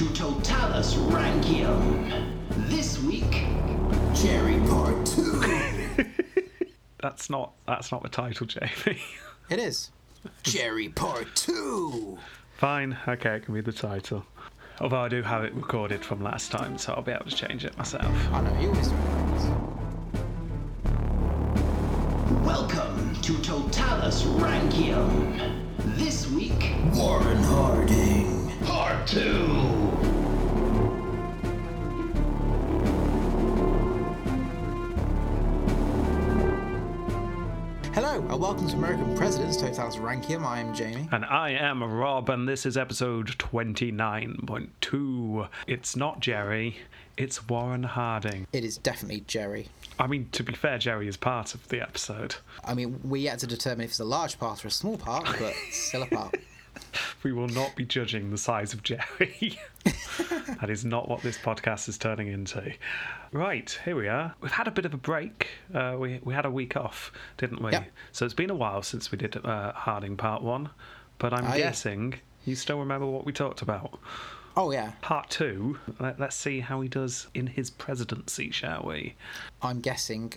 to Totalus Rankium. This week, Jerry Part 2. That's not that's not the title, Jamie. It is. Jerry Part 2. Fine, okay, it can be the title. Although I do have it recorded from last time, so I'll be able to change it myself. Oh, I know, you always do welcome to Totalus Rankium. This week, Warren Harding. Part 2. Hello, and welcome to American Presidents Totalus Rankium. I am Jamie. And I am Rob, and this is episode 29.2. It's not Jerry, it's Warren Harding. It is definitely Jerry. I mean, to be fair, Jerry is part of the episode. I mean, we had to determine if it's a large part or a small part, but still a part. We will not be judging the size of Jerry. that is not what this podcast is turning into. Right, here we are. We've had a bit of a break. Uh, we, we had a week off, didn't we? Yep. So it's been a while since we did uh, Harding Part 1, but I'm Aye. guessing you still remember what we talked about. Oh, yeah. Part 2, let, let's see how he does in his presidency, shall we? I'm guessing.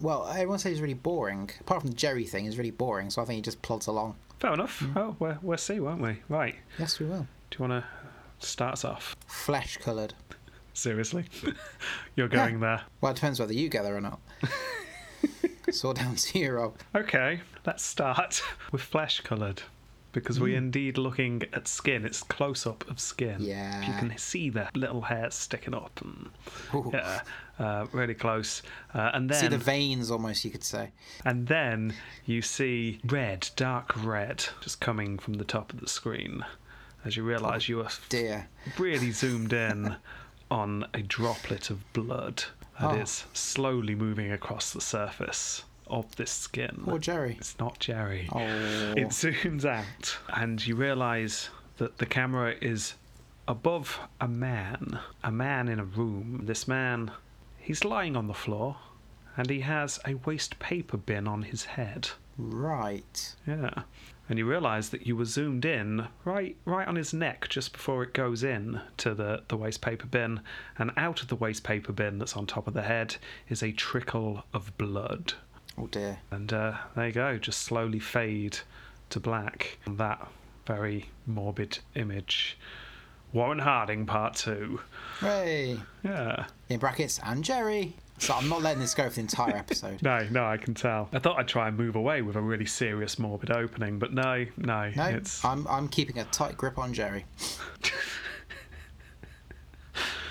Well, everyone says he's really boring. Apart from the Jerry thing, he's really boring, so I think he just plods along. Fair enough. Mm. Oh, we'll, we'll see, won't we? Right. Yes, we will. Do you want to start us off? Flesh coloured. Seriously? You're going there. Well, it depends whether you get there or not. it's all down to you, Rob. Okay, let's start with flesh coloured. Because Mm. we're indeed looking at skin. It's close up of skin. Yeah. You can see the little hairs sticking up. And, Ooh. yeah, uh, really close. Uh, and then See the veins, almost, you could say. and then you see red, dark red, just coming from the top of the screen as you realise you are Dear. really zoomed in on a droplet of blood that is Oh. slowly moving across the surface of this skin. Poor Jerry. It's not Jerry. Oh. It zooms out, and you realise that the camera is above a man, a man in a room. This man, he's lying on the floor, and he has a waste paper bin on his head. Right. Yeah. And you realise that you were zoomed in right right on his neck just before it goes in to the, the waste paper bin. And out of the waste paper bin that's on top of the head is a trickle of blood. Oh, dear. And uh, there you go, just slowly fade to black. That very morbid image. Warren Harding Part 2. Hooray. Yeah. In brackets, and Jerry. So I'm not letting this go for the entire episode. No, no, I can tell. I thought I'd try and move away with a really serious, morbid opening, but no, no, No, it's I'm, I'm keeping a tight grip on Jerry.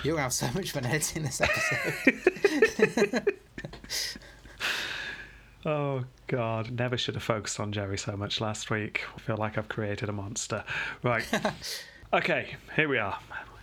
You're going to have so much fun editing this episode. Oh God, never should have focused on Jerry so much last week. I feel like I've created a monster. Right. Okay, here we are.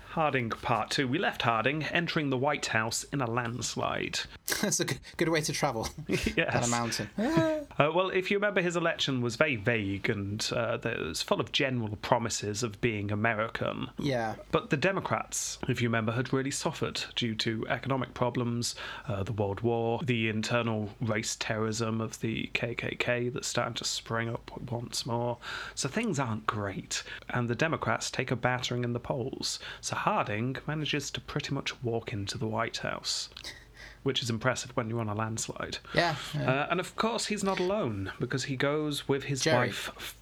Harding part two. We left Harding entering the White House in a landslide. That's a good, way to travel down Yes. a mountain. Uh, well, if you remember, his election was very vague and uh, it was full of general promises of being American. yeah. But the Democrats, if you remember, had really suffered due to economic problems, uh, the World War, the internal race terrorism of the KKK that's starting to spring up once more. So things aren't great, and the Democrats take a battering in the polls. So Harding manages to pretty much walk into the White House. Which is impressive when you're on a landslide. Yeah. yeah. Uh, and of course, he's not alone because he goes with his Jerry. wife,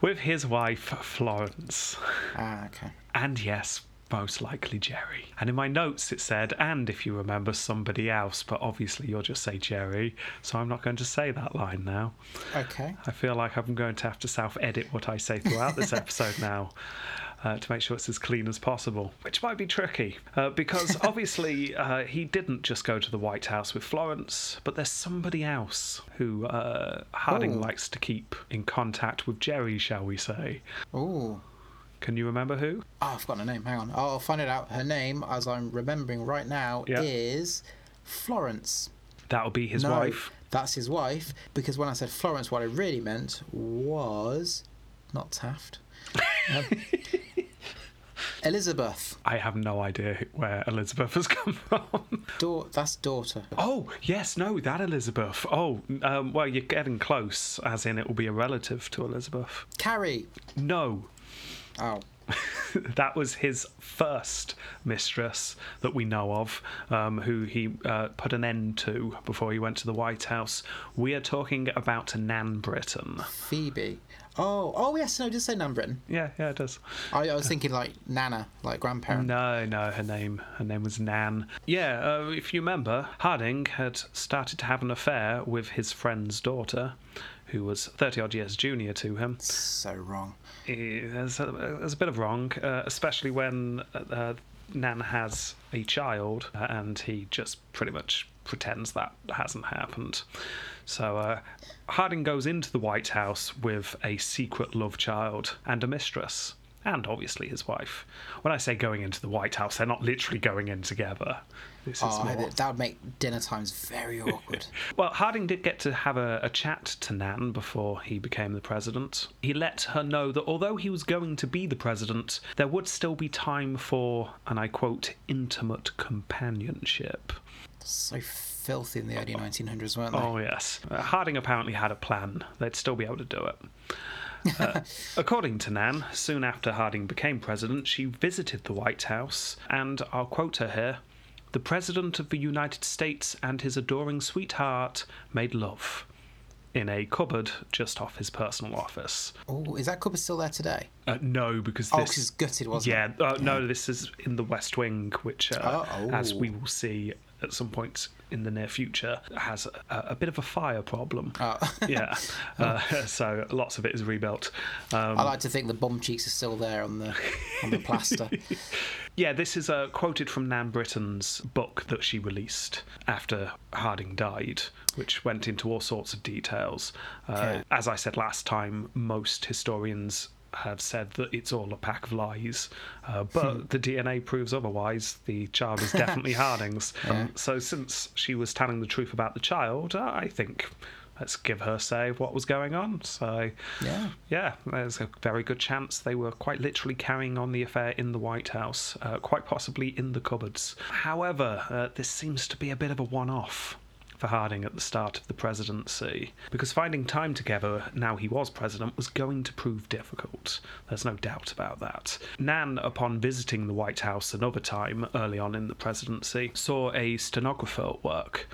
with his wife Florence. ah, okay. And yes, most likely Jerry. And in my notes it said, and if you remember somebody else, but obviously you'll just say Jerry, so I'm not going to say that line now. Okay. I feel like I'm going to have to self edit what I say throughout this episode now. Uh, to make sure it's as clean as possible, which might be tricky uh, because obviously uh, he didn't just go to the White House with Florence, but there's somebody else who uh, Harding Oh. likes to keep in contact with Jerry, shall we say. Oh. Can you remember who? Oh, I've forgotten her name. Hang on. I'll find it out. Her name, as I'm remembering right now, Yeah. is Florence. That'll be his no, wife. That's his wife. Because when I said Florence, what I really meant was not Taft. Um, Elizabeth. I have no idea where Elizabeth has come from. Da- that's daughter. Oh, yes, no, that Elizabeth. Oh, um, well, you're getting close, as in it will be a relative to Elizabeth. Carrie. No, Oh. that was his first mistress that we know of, um, who he uh, put an end to before he went to the White House. We are talking about Nan Britton. Phoebe. Oh, oh yes, no, it did say Nan Britton. Yeah, yeah, it does. I, I was thinking like Nana, like grandparent. No, no, her name her name was Nan. Yeah, uh, if you remember, Harding had started to have an affair with his friend's daughter, who was thirty odd years junior to him. So wrong. There's a, there's a bit of wrong, uh, especially when uh, Nan has a child uh, and he just pretty much pretends that hasn't happened. So uh, Harding goes into the White House with a secret love child and a mistress. And obviously his wife. When I say going into the White House, they're not literally going in together. This is Oh, more- that would make dinner times very awkward. well, Harding did get to have a, a chat to Nan before he became the president. He let her know that although he was going to be the president, there would still be time for, and I quote, intimate companionship. so filthy in the early 1900s, weren't they? Oh, yes. Uh, Harding apparently had a plan. They'd still be able to do it. Uh, according to Nan, soon after Harding became president, she visited the White House, and I'll quote her here The President of the United States and his adoring sweetheart made love in a cupboard just off his personal office. Oh, is that cupboard still there today? Uh, no, because Oh, this. 'cause it's gutted, wasn't yeah, it? uh, no, this is in the West Wing, which, uh, Oh. as we will see at some point in the near future, has a, a bit of a fire problem. Oh. yeah, uh, so lots of it is rebuilt. Um, I like to think the bum cheeks are still there on the on the plaster. yeah, this is uh, quoted from Nan Britton's book that she released after Harding died, which went into all sorts of details. Uh, Yeah. As I said last time, most historians have said that it's all a pack of lies, uh, but the DNA proves otherwise. The child is definitely Harding's. Um, so, since she was telling the truth about the child, uh, I think let's give her say what was going on. So, Yeah. yeah, there's a very good chance they were quite literally carrying on the affair in the White House, uh, quite possibly in the cupboards. However, uh, this seems to be a bit of a one off for Harding at the start of the presidency, because finding time together now he was president was going to prove difficult. There's no doubt about that. Nan, upon visiting the White House another time early on in the presidency, saw a stenographer at work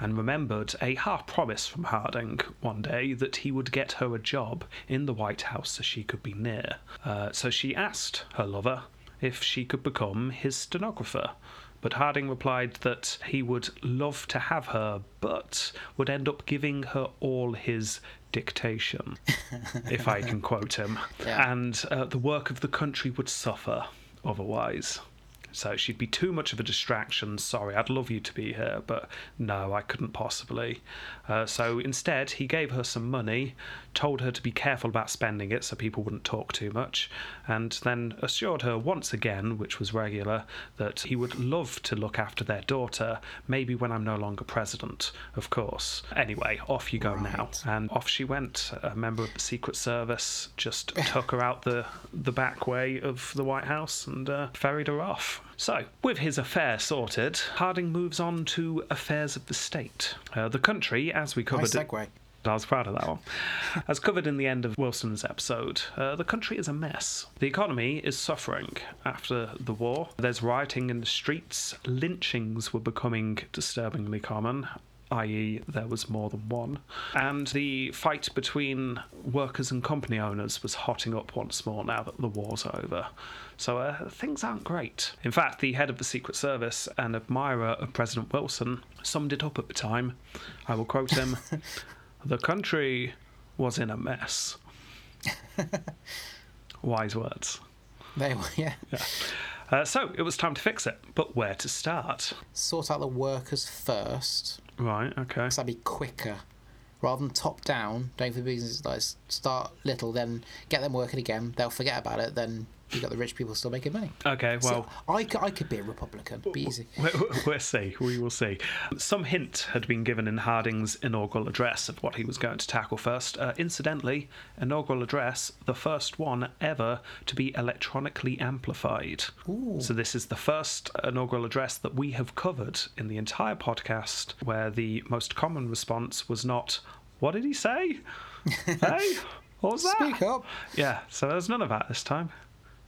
and remembered a half promise from Harding one day that he would get her a job in the White House so she could be near. Uh, so she asked her lover if she could become his stenographer. But Harding replied that he would love to have her, but would end up giving her all his dictation, if I can quote him. Yeah. And uh, the work of the country would suffer otherwise. So she'd be too much of a distraction. Sorry, I'd love you to be here, but no, I couldn't possibly. Uh, so instead, he gave her some money, told her to be careful about spending it so people wouldn't talk too much, and then assured her once again, which was regular, that he would love to look after their daughter, maybe when I'm no longer president, of course. Anyway, off you go now. And off she went. A member of the Secret Service just took her out the, the back way of the White House and uh, ferried her off. So, with his affair sorted, Harding moves on to affairs of the state. Uh, the country, as we covered. Nice segue. I was proud of that one. As covered in the end of Wilson's episode, uh, the country is a mess. The economy is suffering after the war. There's rioting in the streets, lynchings were becoming disturbingly common. I.e., there was more than one. And the fight between workers and company owners was hotting up once more now that the war's over. So uh, things aren't great. In fact, the head of the Secret Service and admirer of President Wilson summed it up at the time. I will quote him The country was in a mess. Wise words. They were, yeah. Uh, so it was time to fix it, but where to start? Sort out the workers first, Right, okay. because that'd be quicker. Rather than top down, doing for business, like start little, then get them working again. They'll forget about it. Then you got the rich people still making money. Okay, well, so I, could, I could be a Republican. Be easy. we- we- we'll see. We will see. Some hint had been given in Harding's inaugural address of what he was going to tackle first. Uh, incidentally, inaugural address, the first one ever to be electronically amplified. Ooh. So this is the first inaugural address that we have covered in the entire podcast where the most common response was not, "What did he say? hey, what was that?" Speak up. Yeah, so there's none of that this time.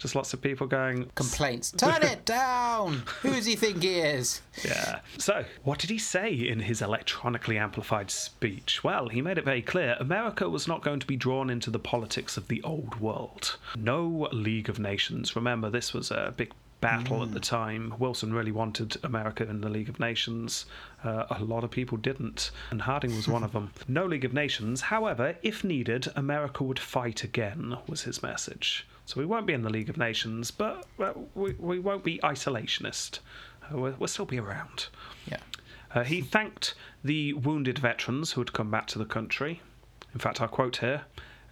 Just lots of people going, Complaints. Turn it down! Who does he think he is? Yeah. So, what did he say in his electronically amplified speech? Well, he made it very clear America was not going to be drawn into the politics of the old world. No League of Nations. Remember, this was a big battle at the time. Wilson really wanted America in the League of Nations. Uh, a lot of people didn't, and Harding was one of them. No League of Nations. However, if needed, America would fight again, was his message. So we won't be in the League of Nations, but we, we won't be isolationist. Uh, we'll, we'll still be around. Yeah. Uh, he thanked the wounded veterans who had come back to the country. In fact, I quote here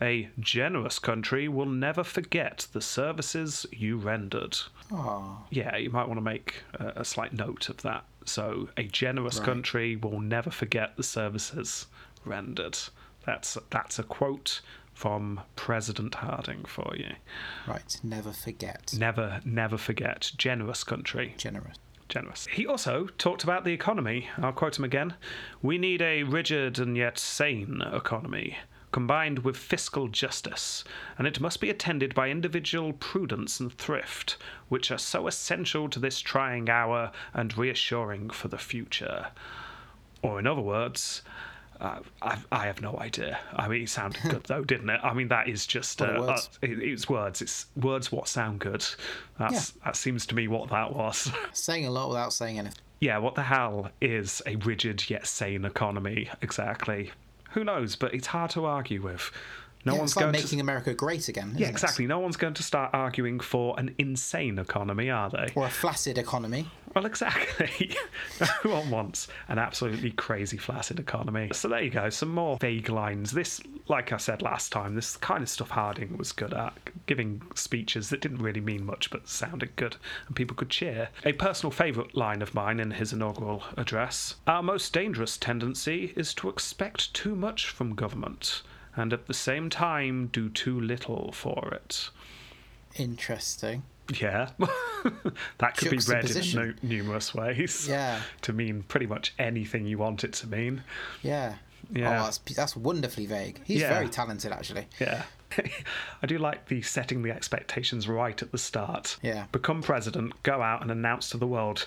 A generous country will never forget the services you rendered. Oh, Yeah, you might want to make a, a slight note of that. So, a generous Right. country will never forget the services rendered. That's that's a quote from President Harding for you. right. Never forget. Never, never forget. Generous country Generous. generous. He also talked about the economy. I'll quote him again. We need a rigid and yet sane economy, combined with fiscal justice, and it must be attended by individual prudence and thrift, which are so essential to this trying hour and reassuring for the future. Or, in other words, uh, I, I have no idea. I mean, it sounded good though, didn't it? I mean, that is just uh, words. Uh, it, it's words. It's words what sound good. That's that seems to me what that was. Saying a lot without saying anything. Yeah, what the hell is a rigid yet sane economy exactly? Who knows? But it's hard to argue with. No yeah, one's it's like going making to. America great again. Yeah, isn't it? exactly. No one's going to start arguing for an insane economy, are they? Or a flaccid economy. Well, exactly. no one wants an absolutely crazy flaccid economy. So there you go. Some more vague lines. This, like I said last time, this kind of stuff Harding was good at, giving speeches that didn't really mean much but sounded good and people could cheer. A personal favourite line of mine in his inaugural address Our most dangerous tendency is to expect too much from government and at the same time do too little for it. Interesting. Yeah, that could be read in nu- numerous ways. Yeah. to mean pretty much anything you want it to mean. Yeah. Yeah. Oh, that's, that's wonderfully vague. He's Yeah. very talented, actually. Yeah. I do like the setting the expectations right at the start. Yeah. Become president, go out and announce to the world.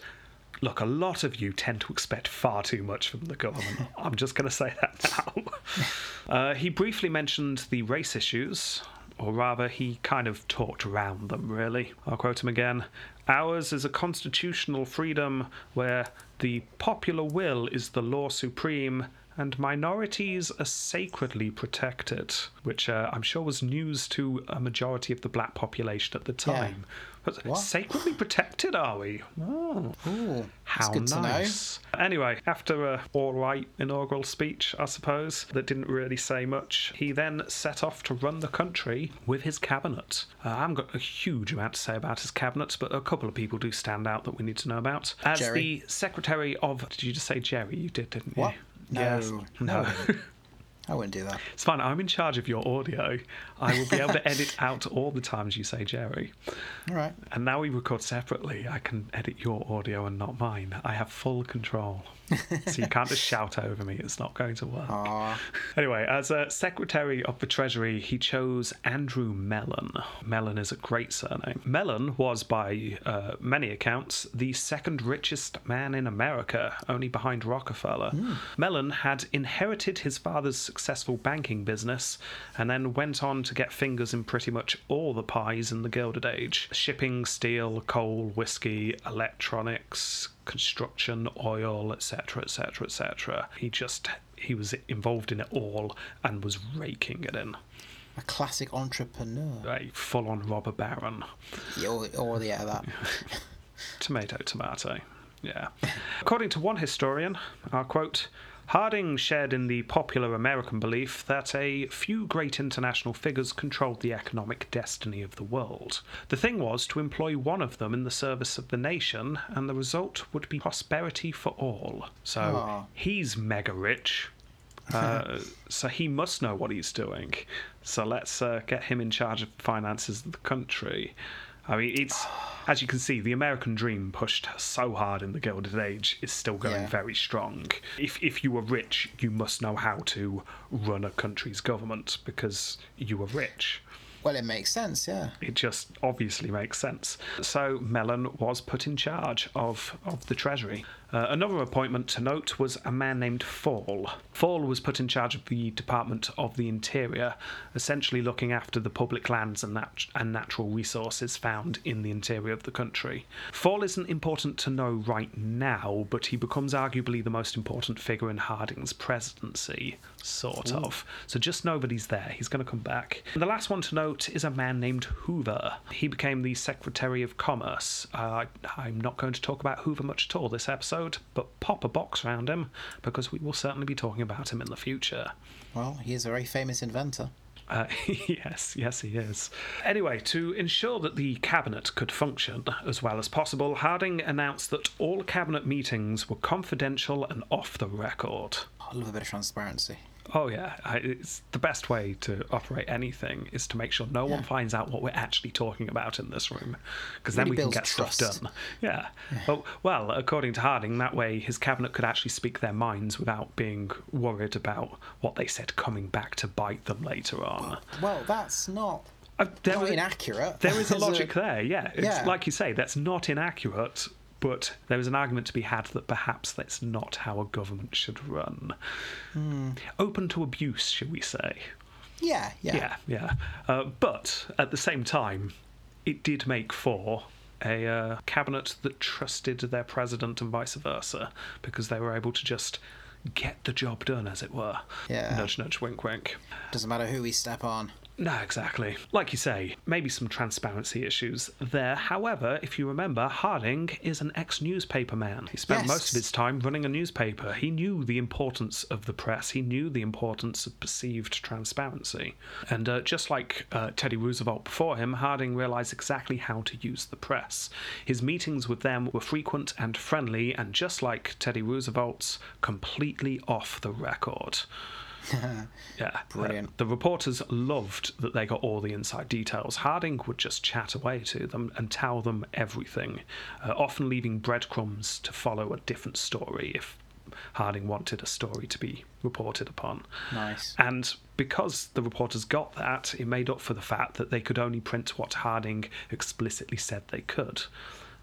Look, a lot of you tend to expect far too much from the government. I'm just going to say that now. Uh, he briefly mentioned the race issues, or rather, he kind of talked around them, really. I'll quote him again. Ours is a constitutional freedom where the popular will is the law supreme and minorities are sacredly protected, which uh, I'm sure was news to a majority of the black population at the time. But What? sacredly protected, are we? Oh. Ooh, How that's good to know. nice. Anyway, after a all right inaugural speech, I suppose, that didn't really say much, he then set off to run the country with his cabinet. Uh, I haven't got a huge amount to say about his cabinet, but a couple of people do stand out that we need to know about. As Jerry. the Secretary of. Did you just say Jerry? You did, didn't you? What? No, Yes. no, No. I wouldn't. Do that. it's fine. I'm in charge of your audio. I will be able to edit out all the times you say Jerry. All right. And now we record separately. I can edit your audio and not mine. I have full control. So you can't just shout over me. It's not going to work. Aw. Anyway, as a Secretary of the Treasury, he chose Andrew Mellon. Mellon is a great surname. Mellon was, by uh, many accounts, the second richest man in America, only behind Rockefeller. Mellon had inherited his father's successful banking business and then went on to get fingers in pretty much all the pies in the Gilded Age shipping, steel, coal, whiskey, electronics, construction, oil, etc., etc., etc. He just he was involved in it all and was raking it in. A classic entrepreneur. A full-on robber baron. Yeah, or, or yeah, that. Tomato, tomato. Yeah. According to one historian, I'll quote. Harding shared in the popular American belief that a few great international figures controlled the economic destiny of the world. The thing was to employ one of them in the service of the nation, and the result would be prosperity for all. So Aw. he's mega rich. Uh, so he must know what he's doing. So let's uh, get him in charge of the finances of the country. I mean, it's as you can see, the American dream pushed so hard in the Gilded Age is still going Yeah. very strong. If if you were rich, you must know how to run a country's government because you were rich. Well, it makes sense, yeah. It just obviously makes sense. So Mellon was put in charge of, of the Treasury. Uh, another appointment to note was a man named Fall. Fall was put in charge of the Department of the Interior, essentially looking after the public lands and, nat- and natural resources found in the interior of the country. Fall isn't important to know right now, but he becomes arguably the most important figure in Harding's presidency, sort of. So just know that he's there. He's going to come back. And the last one to note is a man named Hoover. He became the Secretary of Commerce. Uh, I'm not going to talk about Hoover much at all this episode, but pop a box around him because we will certainly be talking about him in the future. Well, he is a very famous inventor. Uh, yes, yes, he is. Anyway, to ensure that the cabinet could function as well as possible, Harding announced that all cabinet meetings were confidential and off the record. I love a bit of transparency. Oh yeah, I, it's the best way to operate anything is to make sure no one finds out what we're actually talking about in this room, because then we can get stuff done. Yeah. Well, well, according to Harding, that way his cabinet could actually speak their minds without being worried about what they said coming back to bite them later on. Well, that's not, Uh, there not inaccurate. There is a logic there, yeah. It's Yeah. like you say, that's not inaccurate, but there is an argument to be had that perhaps that's not how a government should run. Hmm. Open to abuse, shall we say? Yeah, yeah. Yeah, yeah. Uh, but at the same time, it did make for a uh, cabinet that trusted their president and vice versa, because they were able to just get the job done, as it were. Yeah. Nudge, nudge, wink, wink. Doesn't matter who we step on. No, exactly. Like you say, maybe some transparency issues there. However, if you remember, Harding is an ex newspaper man. He spent Yes. most of his time running a newspaper. He knew the importance of the press, he knew the importance of perceived transparency. And uh, just like uh, Teddy Roosevelt before him, Harding realized exactly how to use the press. His meetings with them were frequent and friendly, and just like Teddy Roosevelt's, completely off the record. Yeah. Brilliant. Uh, the reporters loved that they got all the inside details. Harding would just chat away to them and tell them everything, uh, often leaving breadcrumbs to follow a different story if Harding wanted a story to be reported upon. Nice. And because the reporters got that, it made up for the fact that they could only print what Harding explicitly said they could.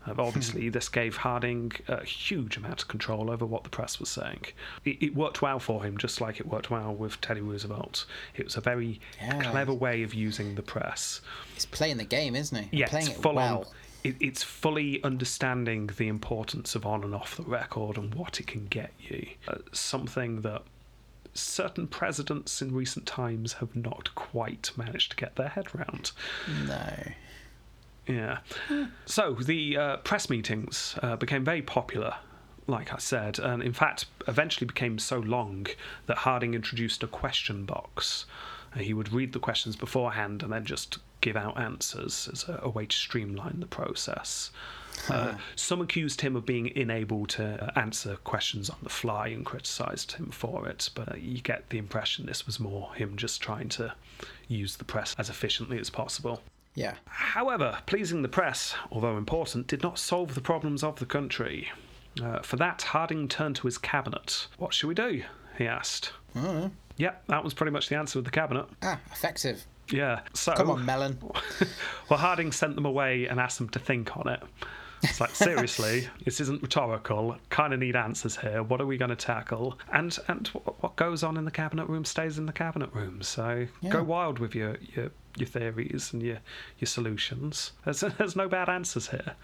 Uh, obviously, this gave Harding a huge amount of control over what the press was saying. It, it worked well for him, just like it worked well with Teddy Roosevelt. It was a very Yeah. clever way of using the press. He's playing the game, isn't he? Yeah, playing it's it well. on. It, it's fully understanding the importance of on and off the record and what it can get you. Uh, something that certain presidents in recent times have not quite managed to get their head round. No. Yeah. So the uh, press meetings uh, became very popular, like I said, and in fact, eventually became so long that Harding introduced a question box. Uh, he would read the questions beforehand and then just give out answers as a, a way to streamline the process. Uh, some accused him of being unable to uh, answer questions on the fly and criticised him for it, but you get the impression this was more him just trying to use the press as efficiently as possible. Yeah. However, pleasing the press, although important, did not solve the problems of the country. Uh, for that, Harding turned to his cabinet. What shall we do? he asked. Mm. Yep, that was pretty much the answer of the cabinet. Ah, effective. Yeah, so. Come on, Melon. well, Harding sent them away and asked them to think on it. It's like seriously, this isn't rhetorical. Kind of need answers here. What are we going to tackle? And and what goes on in the cabinet room stays in the cabinet room. So Yeah. go wild with your your your theories and your your solutions. There's there's no bad answers here.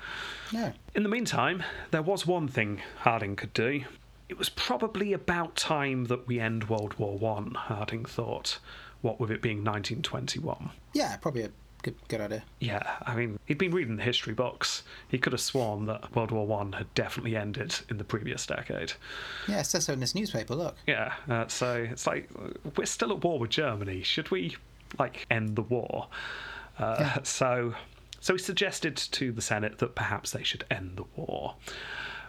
No. In the meantime, there was one thing Harding could do. It was probably about time that we end World War One. Harding thought. What with it being 1921. Yeah, probably a good good idea. Yeah, I mean, he'd been reading the history books. He could have sworn that World War One had definitely ended in the previous decade. Yeah, it says so in this newspaper. Look. Yeah, uh, so it's like we're still at war with Germany. Should we like end the war? Uh, So, so he suggested to the Senate that perhaps they should end the war,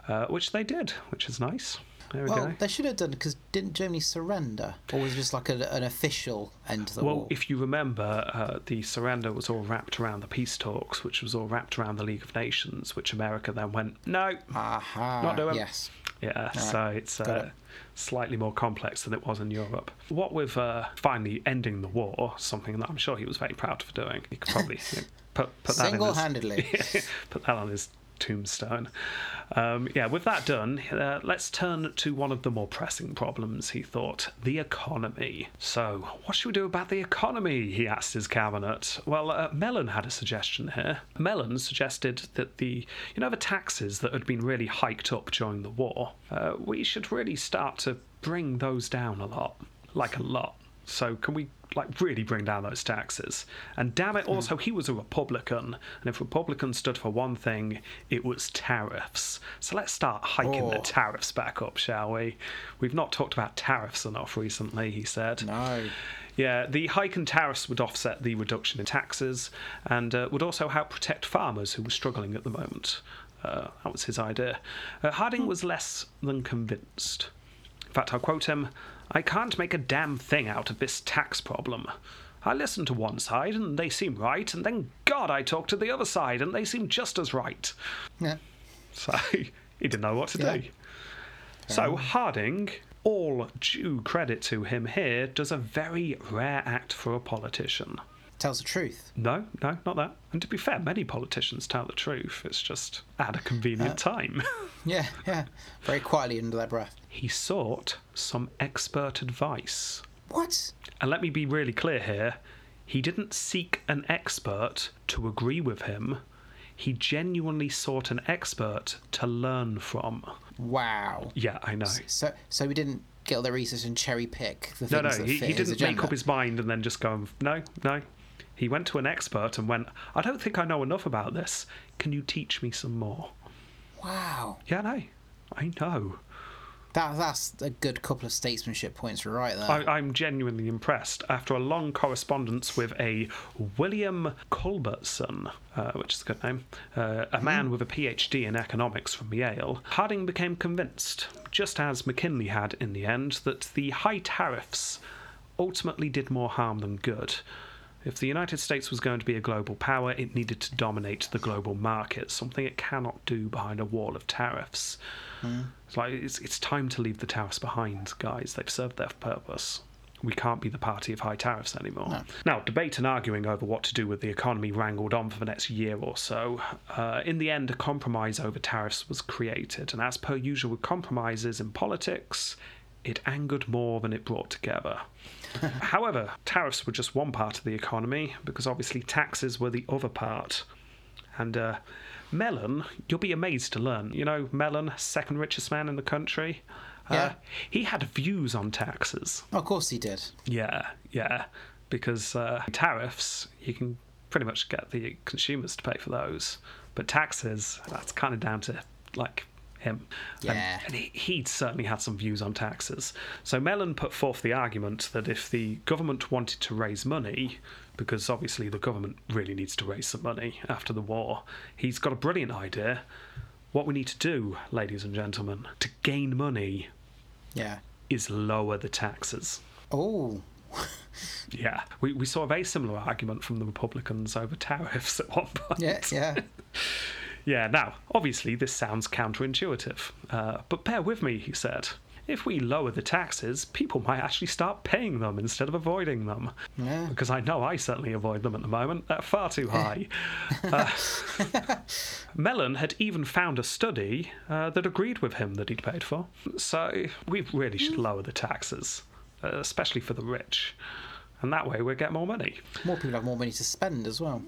uh, which they did, which is nice. There we Well, go. they should have done because didn't Germany surrender, or was it just like a, an official end to the Well, war? Well, if you remember, uh, the surrender was all wrapped around the peace talks, which was all wrapped around the League of Nations, which America then went, no, Aha. not doing. Yes. Yeah, so it's uh, it. slightly more complex than it was in Europe. What with uh, finally ending the war, something that I'm sure he was very proud of doing. He could probably you know, put, put that Single-handedly. put that on his tombstone. Um, yeah, with that done, uh, let's turn to one of the more pressing problems, he thought the economy. So, what should we do about the economy? He asked his cabinet. Well, uh, Mellon had a suggestion here. Mellon suggested that the, you know, the taxes that had been really hiked up during the war, uh, we should really start to bring those down a lot. Like a lot. So can we like really bring down those taxes? And damn it, also he was a Republican, and if Republicans stood for one thing, it was tariffs. So let's start hiking the Oh. tariffs back up, shall we? We've not talked about tariffs enough recently, he said. No. Yeah, the hike in tariffs would offset the reduction in taxes and uh, would also help protect farmers who were struggling at the moment. Uh, that was his idea. Uh, Harding was less than convinced. In fact, I'll quote him I can't make a damn thing out of this tax problem. I listen to one side and they seem right, and then, God, I talk to the other side and they seem just as right. Yeah. So he didn't know what to Yeah. do. So Harding, all due credit to him here, does a very rare act for a politician. Tells the truth. No, no, not that. And to be fair, many politicians tell the truth. It's just at a convenient uh, time. Yeah, yeah. Very quietly under their breath. he sought some expert advice. What? And let me be really clear here he didn't seek an expert to agree with him, he genuinely sought an expert to learn from. Wow. Yeah, I know. So, so we didn't get all the research and cherry pick the things No, no, that he, fit he didn't make up his mind and then just go, no, no. He went to an expert and went, I don't think I know enough about this. Can you teach me some more? Wow. Yeah, no, I know. That that's a good couple of statesmanship points right there. I, I'm genuinely impressed. After a long correspondence with a William Culbertson, uh, which is a good name, uh, a man with a PhD in economics from Yale, Harding became convinced, just as McKinley had in the end, that the high tariffs ultimately did more harm than good. If the United States was going to be a global power, it needed to dominate the global market, something it cannot do behind a wall of tariffs. It's like it's, it's time to leave the tariffs behind, guys. They've served their purpose. We can't be the party of high tariffs anymore. No. Now, debate and arguing over what to do with the economy wrangled on for the next year or so. Uh, in the end, a compromise over tariffs was created, and as per usual with compromises in politics, it angered more than it brought together. However, tariffs were just one part of the economy, because obviously taxes were the other part. And uh, Mellon, you'll be amazed to learn. You know, Mellon, second richest man in the country. Uh, Yeah. he had views on taxes. of course he did. Yeah, yeah. Because uh, tariffs, you can pretty much get the consumers to pay for those. But taxes, that's kind of down to, like, him. And- Yeah. And, he, he'd certainly had some views on taxes. So Mellon put forth the argument that if the government wanted to raise money, because obviously the government really needs to raise some money after the war, he's got a brilliant idea. What we need to do, ladies and gentlemen, to gain money Yeah. is lower the taxes. Oh. Yeah, we, we saw a very similar argument from the Republicans over tariffs at one point. Yeah, yeah. Yeah, now, obviously, this sounds counterintuitive, uh, but bear with me, he said. If we lower the taxes, people might actually start paying them instead of avoiding them. Yeah. Because I know I certainly avoid them at the moment. They're far too high. uh, Mellon had even found a study uh, that agreed with him that he'd paid for. So we really should lower the taxes, uh, especially for the rich. And that way we'll get more money. More people have more money to spend as well.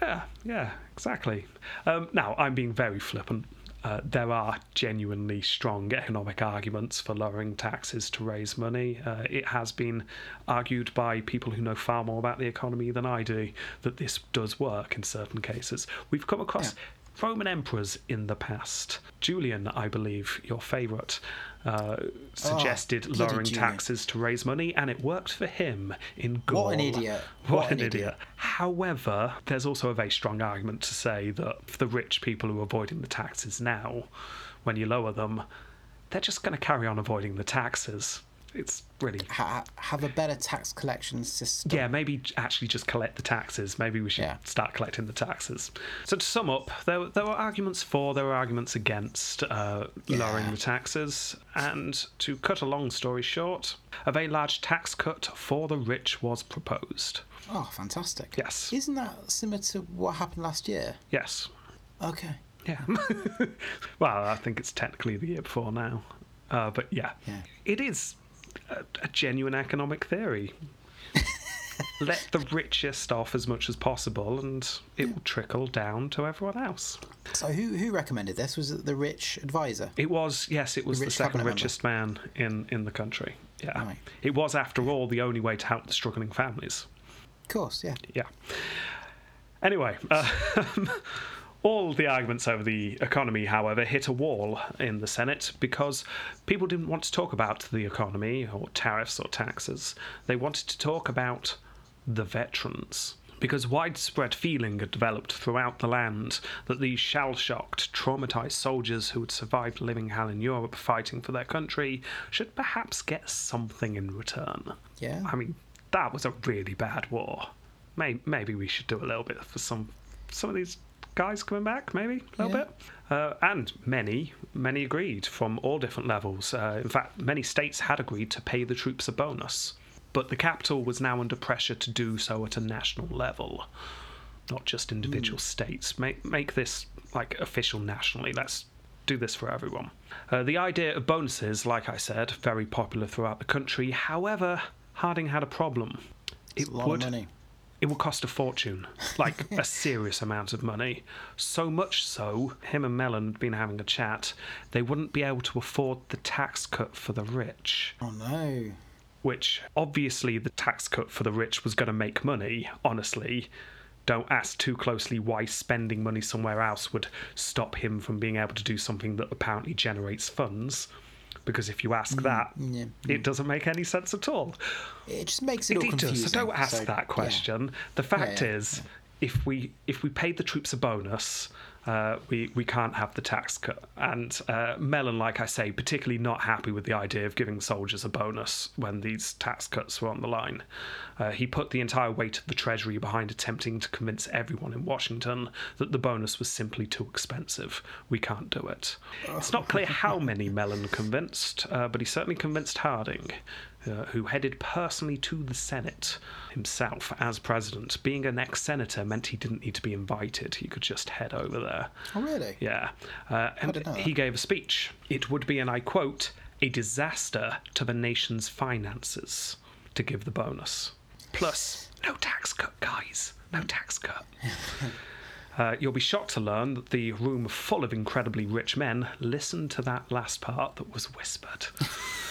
Yeah, yeah, exactly. Um, now, I'm being very flippant. Uh, there are genuinely strong economic arguments for lowering taxes to raise money. Uh, it has been argued by people who know far more about the economy than I do that this does work in certain cases. We've come across Roman emperors in the past. Julian, I believe, your favourite, uh, suggested bloody lowering Julian. taxes to raise money, and it worked for him in Gaul. What an idiot. What, an idiot. However, there's also a very strong argument to say that for the rich people who are avoiding the taxes now, when you lower them, they're just going to carry on avoiding the taxes. It's really Ha- have a better tax collection system. yeah, maybe actually just collect the taxes. Maybe we should Yeah. start collecting the taxes. So to sum up, there, there were arguments for, there were arguments against uh, lowering the taxes, and to cut a long story short, a very large tax cut for the rich was proposed. Oh, fantastic. Yes. Isn't that similar to what happened last year? Yes. Okay. Yeah. well, I think it's technically the year before now. Uh, but yeah, Yeah. it is a, a genuine economic theory. Let the richest off as much as possible, and it will trickle down to everyone else. So who who recommended this? Was it the rich advisor? It was, yes, it was the, rich second cabinet member. richest man in, in the country. Yeah. Right. It was, after all, the only way to help the struggling families. Of course, yeah. Yeah. Anyway, uh, all the arguments over the economy, however, hit a wall in the Senate because people didn't want to talk about the economy or tariffs or taxes. They wanted to talk about the veterans. Because widespread feeling had developed throughout the land that these shell shocked, traumatized soldiers who had survived living hell in Europe fighting for their country should perhaps get something in return. Yeah. I mean, that was a really bad war. May- Maybe we should do a little bit for some some of these guys coming back. Maybe a little Yeah. bit. Uh, and many, many agreed from all different levels. Uh, in fact, many states had agreed to pay the troops a bonus, but the capital was now under pressure to do so at a national level, not just individual states. Make make this like official nationally. Let's do this for everyone. Uh, the idea of bonuses, like I said, very popular throughout the country. However, Harding had a problem. It's It would. It will cost a fortune, like a serious amount of money. So much so, him and Mellon had been having a chat. They wouldn't be able to afford the tax cut for the rich, Oh no. which obviously the tax cut for the rich was going to make money. Honestly, don't ask too closely why spending money somewhere else would stop him from being able to do something that apparently generates funds. Because if you ask mm, that, yeah, it doesn't make any sense at all. It just makes it, all It does. confusing. So don't ask so, that yeah. question. The fact yeah, is, if we if we paid the troops a bonus, uh, we we can't have the tax cut. And uh, Mellon, like I say, particularly not happy with the idea of giving soldiers a bonus when these tax cuts were on the line. Uh, he put the entire weight of the Treasury behind attempting to convince everyone in Washington that the bonus was simply too expensive. We can't do it. It's not clear how many Mellon convinced, uh, but he certainly convinced Harding uh, who headed personally to the Senate himself as president. Being an ex senator meant he didn't need to be invited, he could just head over there. Oh really? Yeah. Uh, and he gave a speech. It would be, and I quote, a disaster to the nation's finances to give the bonus. Plus, no tax cut, guys. No tax cut. Uh, you'll be shocked to learn that the room full of incredibly rich men listened to that last part that was whispered.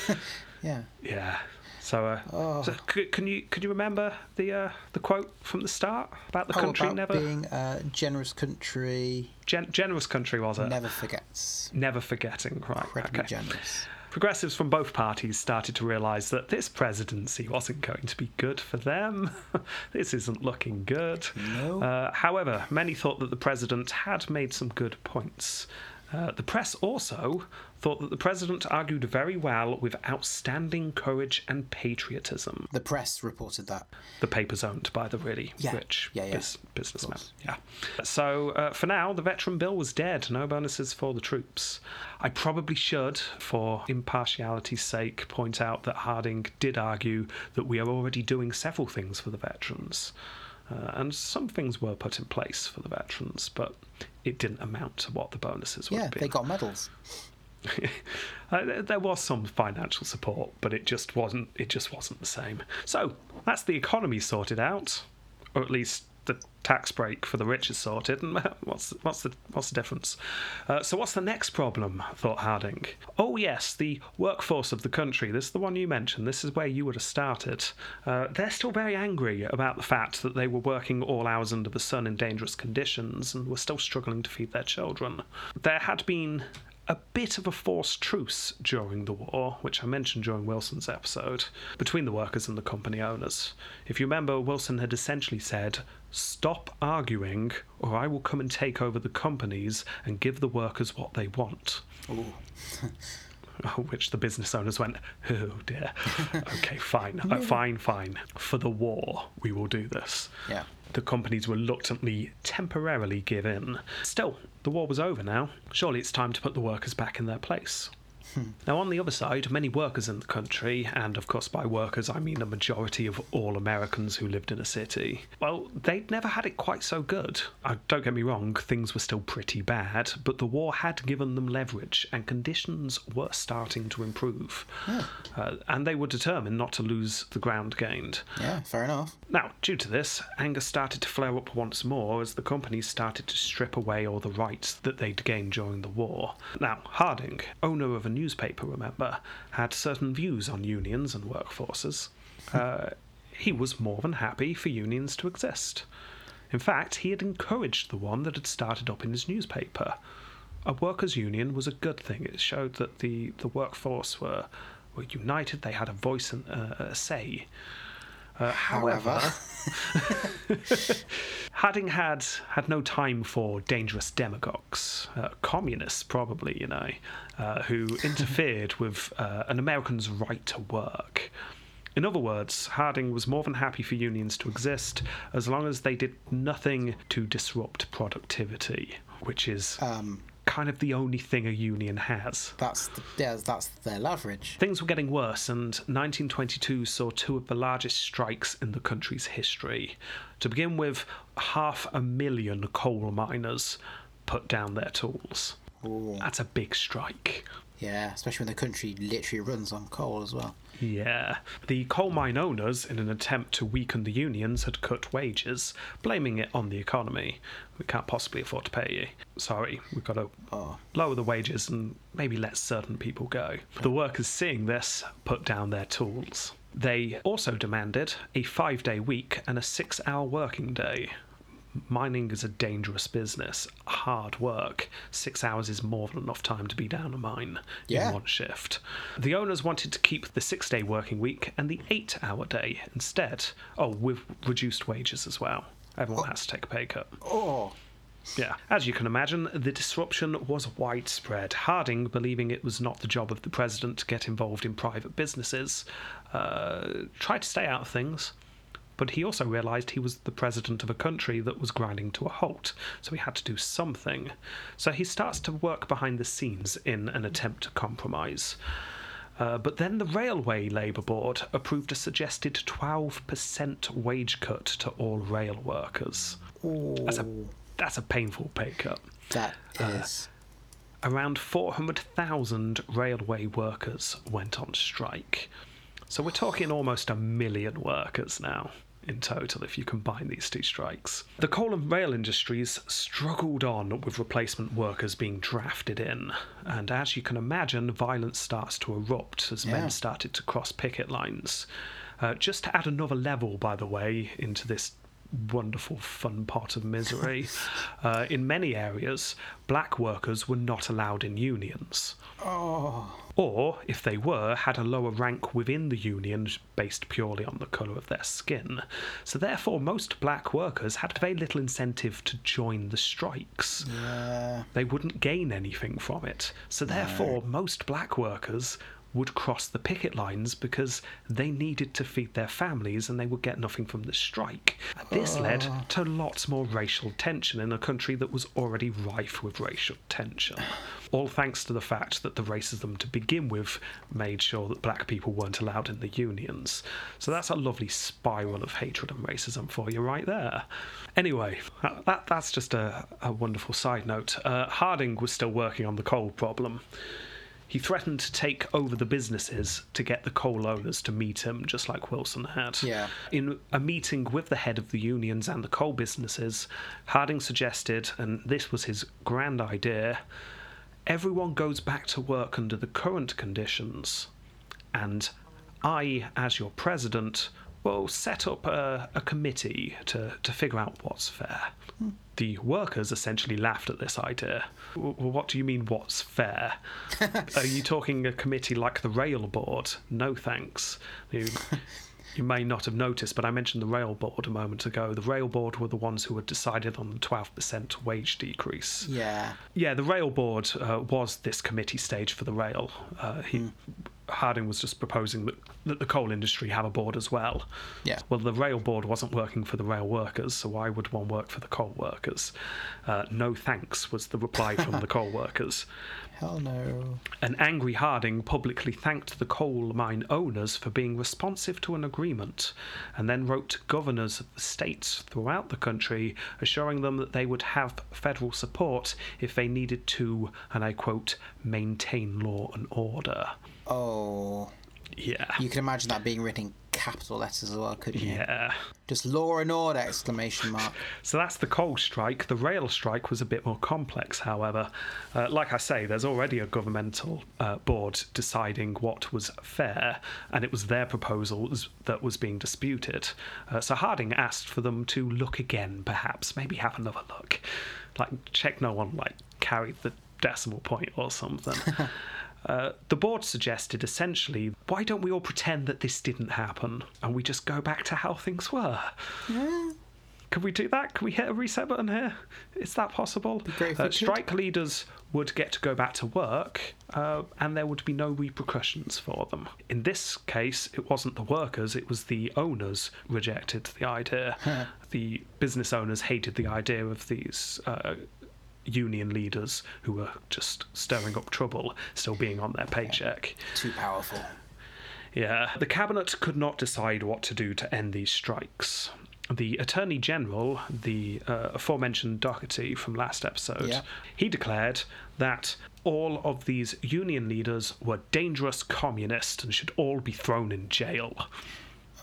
Yeah. Yeah. So, uh, Oh. so c- can you can you remember the uh, the quote from the start about the Oh, country about never being a generous country gen- generous country was it? never forgets. Never forgetting, right? Incredibly Okay. generous. Progressives from both parties started to realise that this presidency wasn't going to be good for them. this isn't looking good. No. Uh, however, many thought that the president had made some good points. Uh, the press also thought that the president argued very well with outstanding courage and patriotism. The press reported that. The paper's owned by the really Yeah. rich Yeah, yeah. bus- businessmen. Yeah. So uh, for now, the veteran bill was dead. No bonuses for the troops. I probably should, for impartiality's sake, point out that Harding did argue that we are already doing several things for the veterans. Uh, and some things were put in place for the veterans, but it didn't amount to what the bonuses would Yeah, they got medals. Uh, there- there was some financial support, but it just wasn't. It just wasn't the same. So that's the economy sorted out, or at least the tax break for the rich is sorted. And what's what's the what's the difference? Uh, so what's the next problem? Thought Harding. Oh yes, the workforce of the country. This is the one you mentioned. This is where you would have started. Uh, they're still very angry about the fact that they were working all hours under the sun in dangerous conditions and were still struggling to feed their children. There had been a bit of a forced truce during the war, which I mentioned during Wilson's episode, between the workers and the company owners. If you remember, Wilson had essentially said, Stop arguing, or I will come and take over the companies and give the workers what they want. Which the business owners went, oh dear. okay, fine, uh, fine, fine. For the war, we will do this. Yeah. The companies reluctantly, temporarily give in. Still, the war was over now. Surely it's time to put the workers back in their place. Now, on the other side, many workers in the country, and of course by workers I mean a majority of all Americans who lived in a city, well, they'd never had it quite so good. Uh, don't get me wrong, things were still pretty bad, but the war had given them leverage, and conditions were starting to improve. Uh, and they were determined not to lose the ground gained. Yeah, fair enough. Now, due to this, anger started to flare up once more as the companies started to strip away all the rights that they'd gained during the war. Now, Harding, owner of a newspaper, remember, had certain views on unions and workforces. Uh, he was more than happy for unions to exist. In fact, he had encouraged the one that had started up in his newspaper. A workers' union was a good thing. It showed that the, the workforce were, were united, they had a voice and uh, a say. Uh, however, Harding had had no time for dangerous demagogues, uh, communists probably, you know, uh, who interfered with uh, an American's right to work. In other words, Harding was more than happy for unions to exist as long as they did nothing to disrupt productivity, which is Um, kind of the only thing a union has. that's the, yeah, that's their leverage. Things were getting worse, and 1922 saw two of the largest strikes in the country's history. To begin with, half a million coal miners put down their tools. Ooh. That's a big strike. Yeah, especially when the country literally runs on coal as well. Yeah. The coal mine owners, in an attempt to weaken the unions, had cut wages, blaming it on the economy. We can't possibly afford to pay you. Sorry, we've got to Oh. lower the wages and maybe let certain people go. The workers, seeing this, put down their tools. They also demanded a five day week and a six hour working day. Mining is a dangerous business, hard work. Six hours is more than enough time to be down a mine Yeah. in one shift. The owners wanted to keep the six day working week and the eight hour day instead. Oh, with reduced wages as well. Everyone has to take a pay cut. Oh, Yeah. As you can imagine, the disruption was widespread. Harding, believing it was not the job of the president to get involved in private businesses, uh, tried to stay out of things. But he also realised he was the president of a country that was grinding to a halt, so he had to do something. So he starts to work behind the scenes in an attempt to compromise. Uh, but then the Railway Labour Board approved a suggested 12% wage cut to all rail workers. That's a that's a painful pay cut. that Uh. Around 400,000 railway workers went on strike. So we're talking almost a million workers now in total if you combine these two strikes. The coal and rail industries struggled on with replacement workers being drafted in, and as you can imagine, violence starts to erupt as Yeah. men started to cross picket lines. Uh, just to add another level, by the way, into this wonderful fun part of misery, uh, in many areas, black workers were not allowed in unions. Or, if they were, had a lower rank within the union based purely on the colour of their skin. So, therefore, most black workers had very little incentive to join the strikes. Yeah. They wouldn't gain anything from it. So, therefore, most black workers would cross the picket lines because they needed to feed their families and they would get nothing from the strike. This oh. led to lots more racial tension in a country that was already rife with racial tension. All thanks to the fact that the racism to begin with made sure that black people weren't allowed in the unions. So that's a lovely spiral of hatred and racism for you right there. Anyway, that, that that's just a, a wonderful side note. Uh, Harding was still working on the coal problem. He threatened to take over the businesses to get the coal owners to meet him, just like Wilson had. Yeah. In a meeting with the head of the unions and the coal businesses, Harding suggested, and this was his grand idea everyone goes back to work under the current conditions, and I, as your president, will set up a, a committee to, to figure out what's fair. Hmm. The workers essentially laughed at this idea. W- what do you mean, what's fair? Are you talking a committee like the rail board? No thanks. You- You may not have noticed, but I mentioned the rail board a moment ago. The rail board were the ones who had decided on the 12% wage decrease. Yeah. Yeah, the rail board uh, was this committee stage for the rail. Uh, he, Harding was just proposing that, that the coal industry have a board as well. Yeah. Well, the rail board wasn't working for the rail workers, so why would one work for the coal workers? Uh, no thanks was the reply from the coal workers. Hell no. An angry Harding publicly thanked the coal mine owners for being responsive to an agreement, and then wrote to governors of the states throughout the country, assuring them that they would have federal support if they needed to, and I quote, maintain law and order. Oh. Yeah. You can imagine that being written in capital letters as well, couldn't you? Yeah. Just law and order! Exclamation mark. So that's the coal strike. The rail strike was a bit more complex, however. Uh, like I say, there's already a governmental uh, board deciding what was fair, and it was their proposals that was being disputed. Uh, so Harding asked for them to look again, perhaps, maybe have another look, like check no one like carried the decimal point or something. Uh, the board suggested essentially, why don't we all pretend that this didn't happen and we just go back to how things were? Can we do that? Can we hit a reset button here? Is that possible? great if we Uh, could. strike leaders would get to go back to work uh, and there would be no repercussions for them. In this case, it wasn't the workers, it was the owners rejected the idea. the business owners hated the idea of these. Uh, Union leaders who were just stirring up trouble, still being on their paycheck. Too powerful. Yeah. The cabinet could not decide what to do to end these strikes. The Attorney General, the uh, aforementioned Daugherty from last episode, Yeah. he declared that all of these union leaders were dangerous communists and should all be thrown in jail.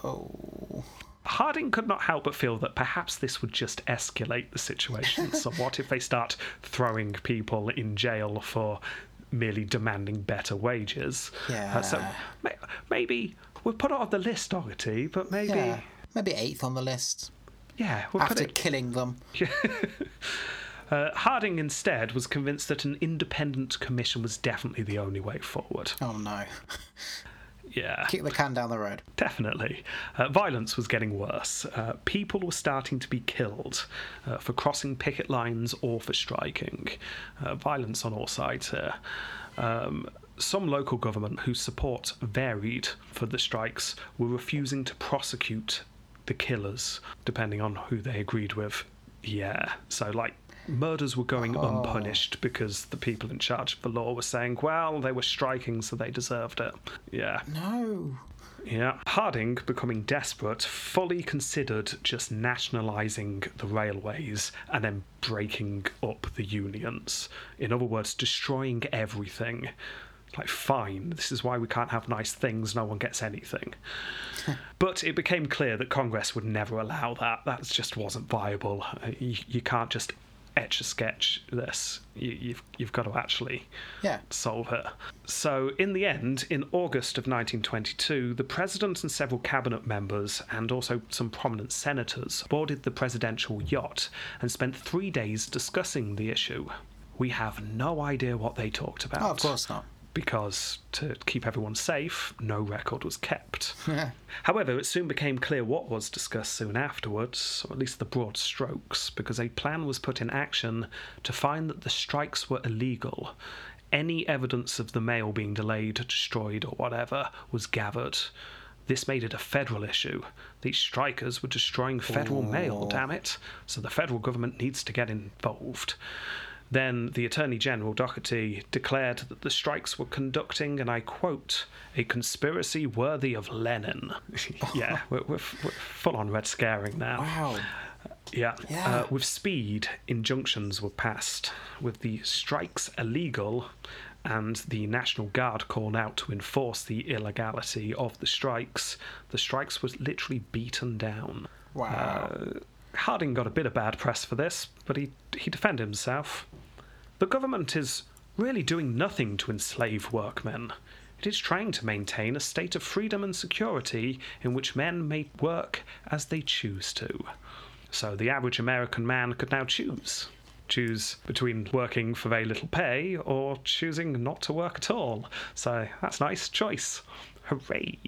Oh. Harding could not help but feel that perhaps this would just escalate the situation. somewhat if they start throwing people in jail for merely demanding better wages? Uh, so, Yeah. ma- maybe we'll put it on the list, Daugherty, but maybe. Yeah. Maybe eighth on the list. Yeah, we'll After it. killing them. Uh, Harding instead was convinced that an independent commission was definitely the only way forward. Oh no. Yeah. Kick the can down the road. Definitely. Uh, violence was getting worse. Uh, people were starting to be killed uh, for crossing picket lines or for striking. Uh, violence on all sides here. Um, some local government whose support varied for the strikes were refusing to prosecute the killers, depending on who they agreed with. Yeah, so like murders were going oh. unpunished because the people in charge of the law were saying, well, they were striking, so they deserved it. Yeah. No. Yeah. Harding, becoming desperate, fully considered just nationalising the railways and then breaking up the unions. In other words, destroying everything. Like, fine, this is why we can't have nice things, no one gets anything. but it became clear that Congress would never allow that. That just wasn't viable. You, you can't just etch a sketch this. You, you've, you've got to actually Yeah. solve it. So, in the end, in August of 1922, the president and several cabinet members, and also some prominent senators, boarded the presidential yacht and spent three days discussing the issue. We have no idea what they talked about. Oh, of course not. Because to keep everyone safe, no record was kept. However, it soon became clear what was discussed soon afterwards, or at least the broad strokes, because a plan was put in action to find that the strikes were illegal. Any evidence of the mail being delayed, destroyed, or whatever was gathered. This made it a federal issue. These strikers were destroying federal mail, damn it. So the federal government needs to get involved. Then the Attorney General, Daugherty, declared that the strikes were conducting, and I quote, a conspiracy worthy of Lenin. yeah, we're, we're, we're full on red scaring now. Wow. Yeah. Yeah. Uh, with speed, injunctions were passed, with the strikes illegal and the National Guard called out to enforce the illegality of the strikes. The strikes was literally beaten down. Wow. Uh, Harding got a bit of bad press for this, but he, he defended himself. The government is really doing nothing to enslave workmen. It is trying to maintain a state of freedom and security in which men may work as they choose to. So the average American man could now choose. Choose between working for very little pay or choosing not to work at all. So that's nice choice. Hooray!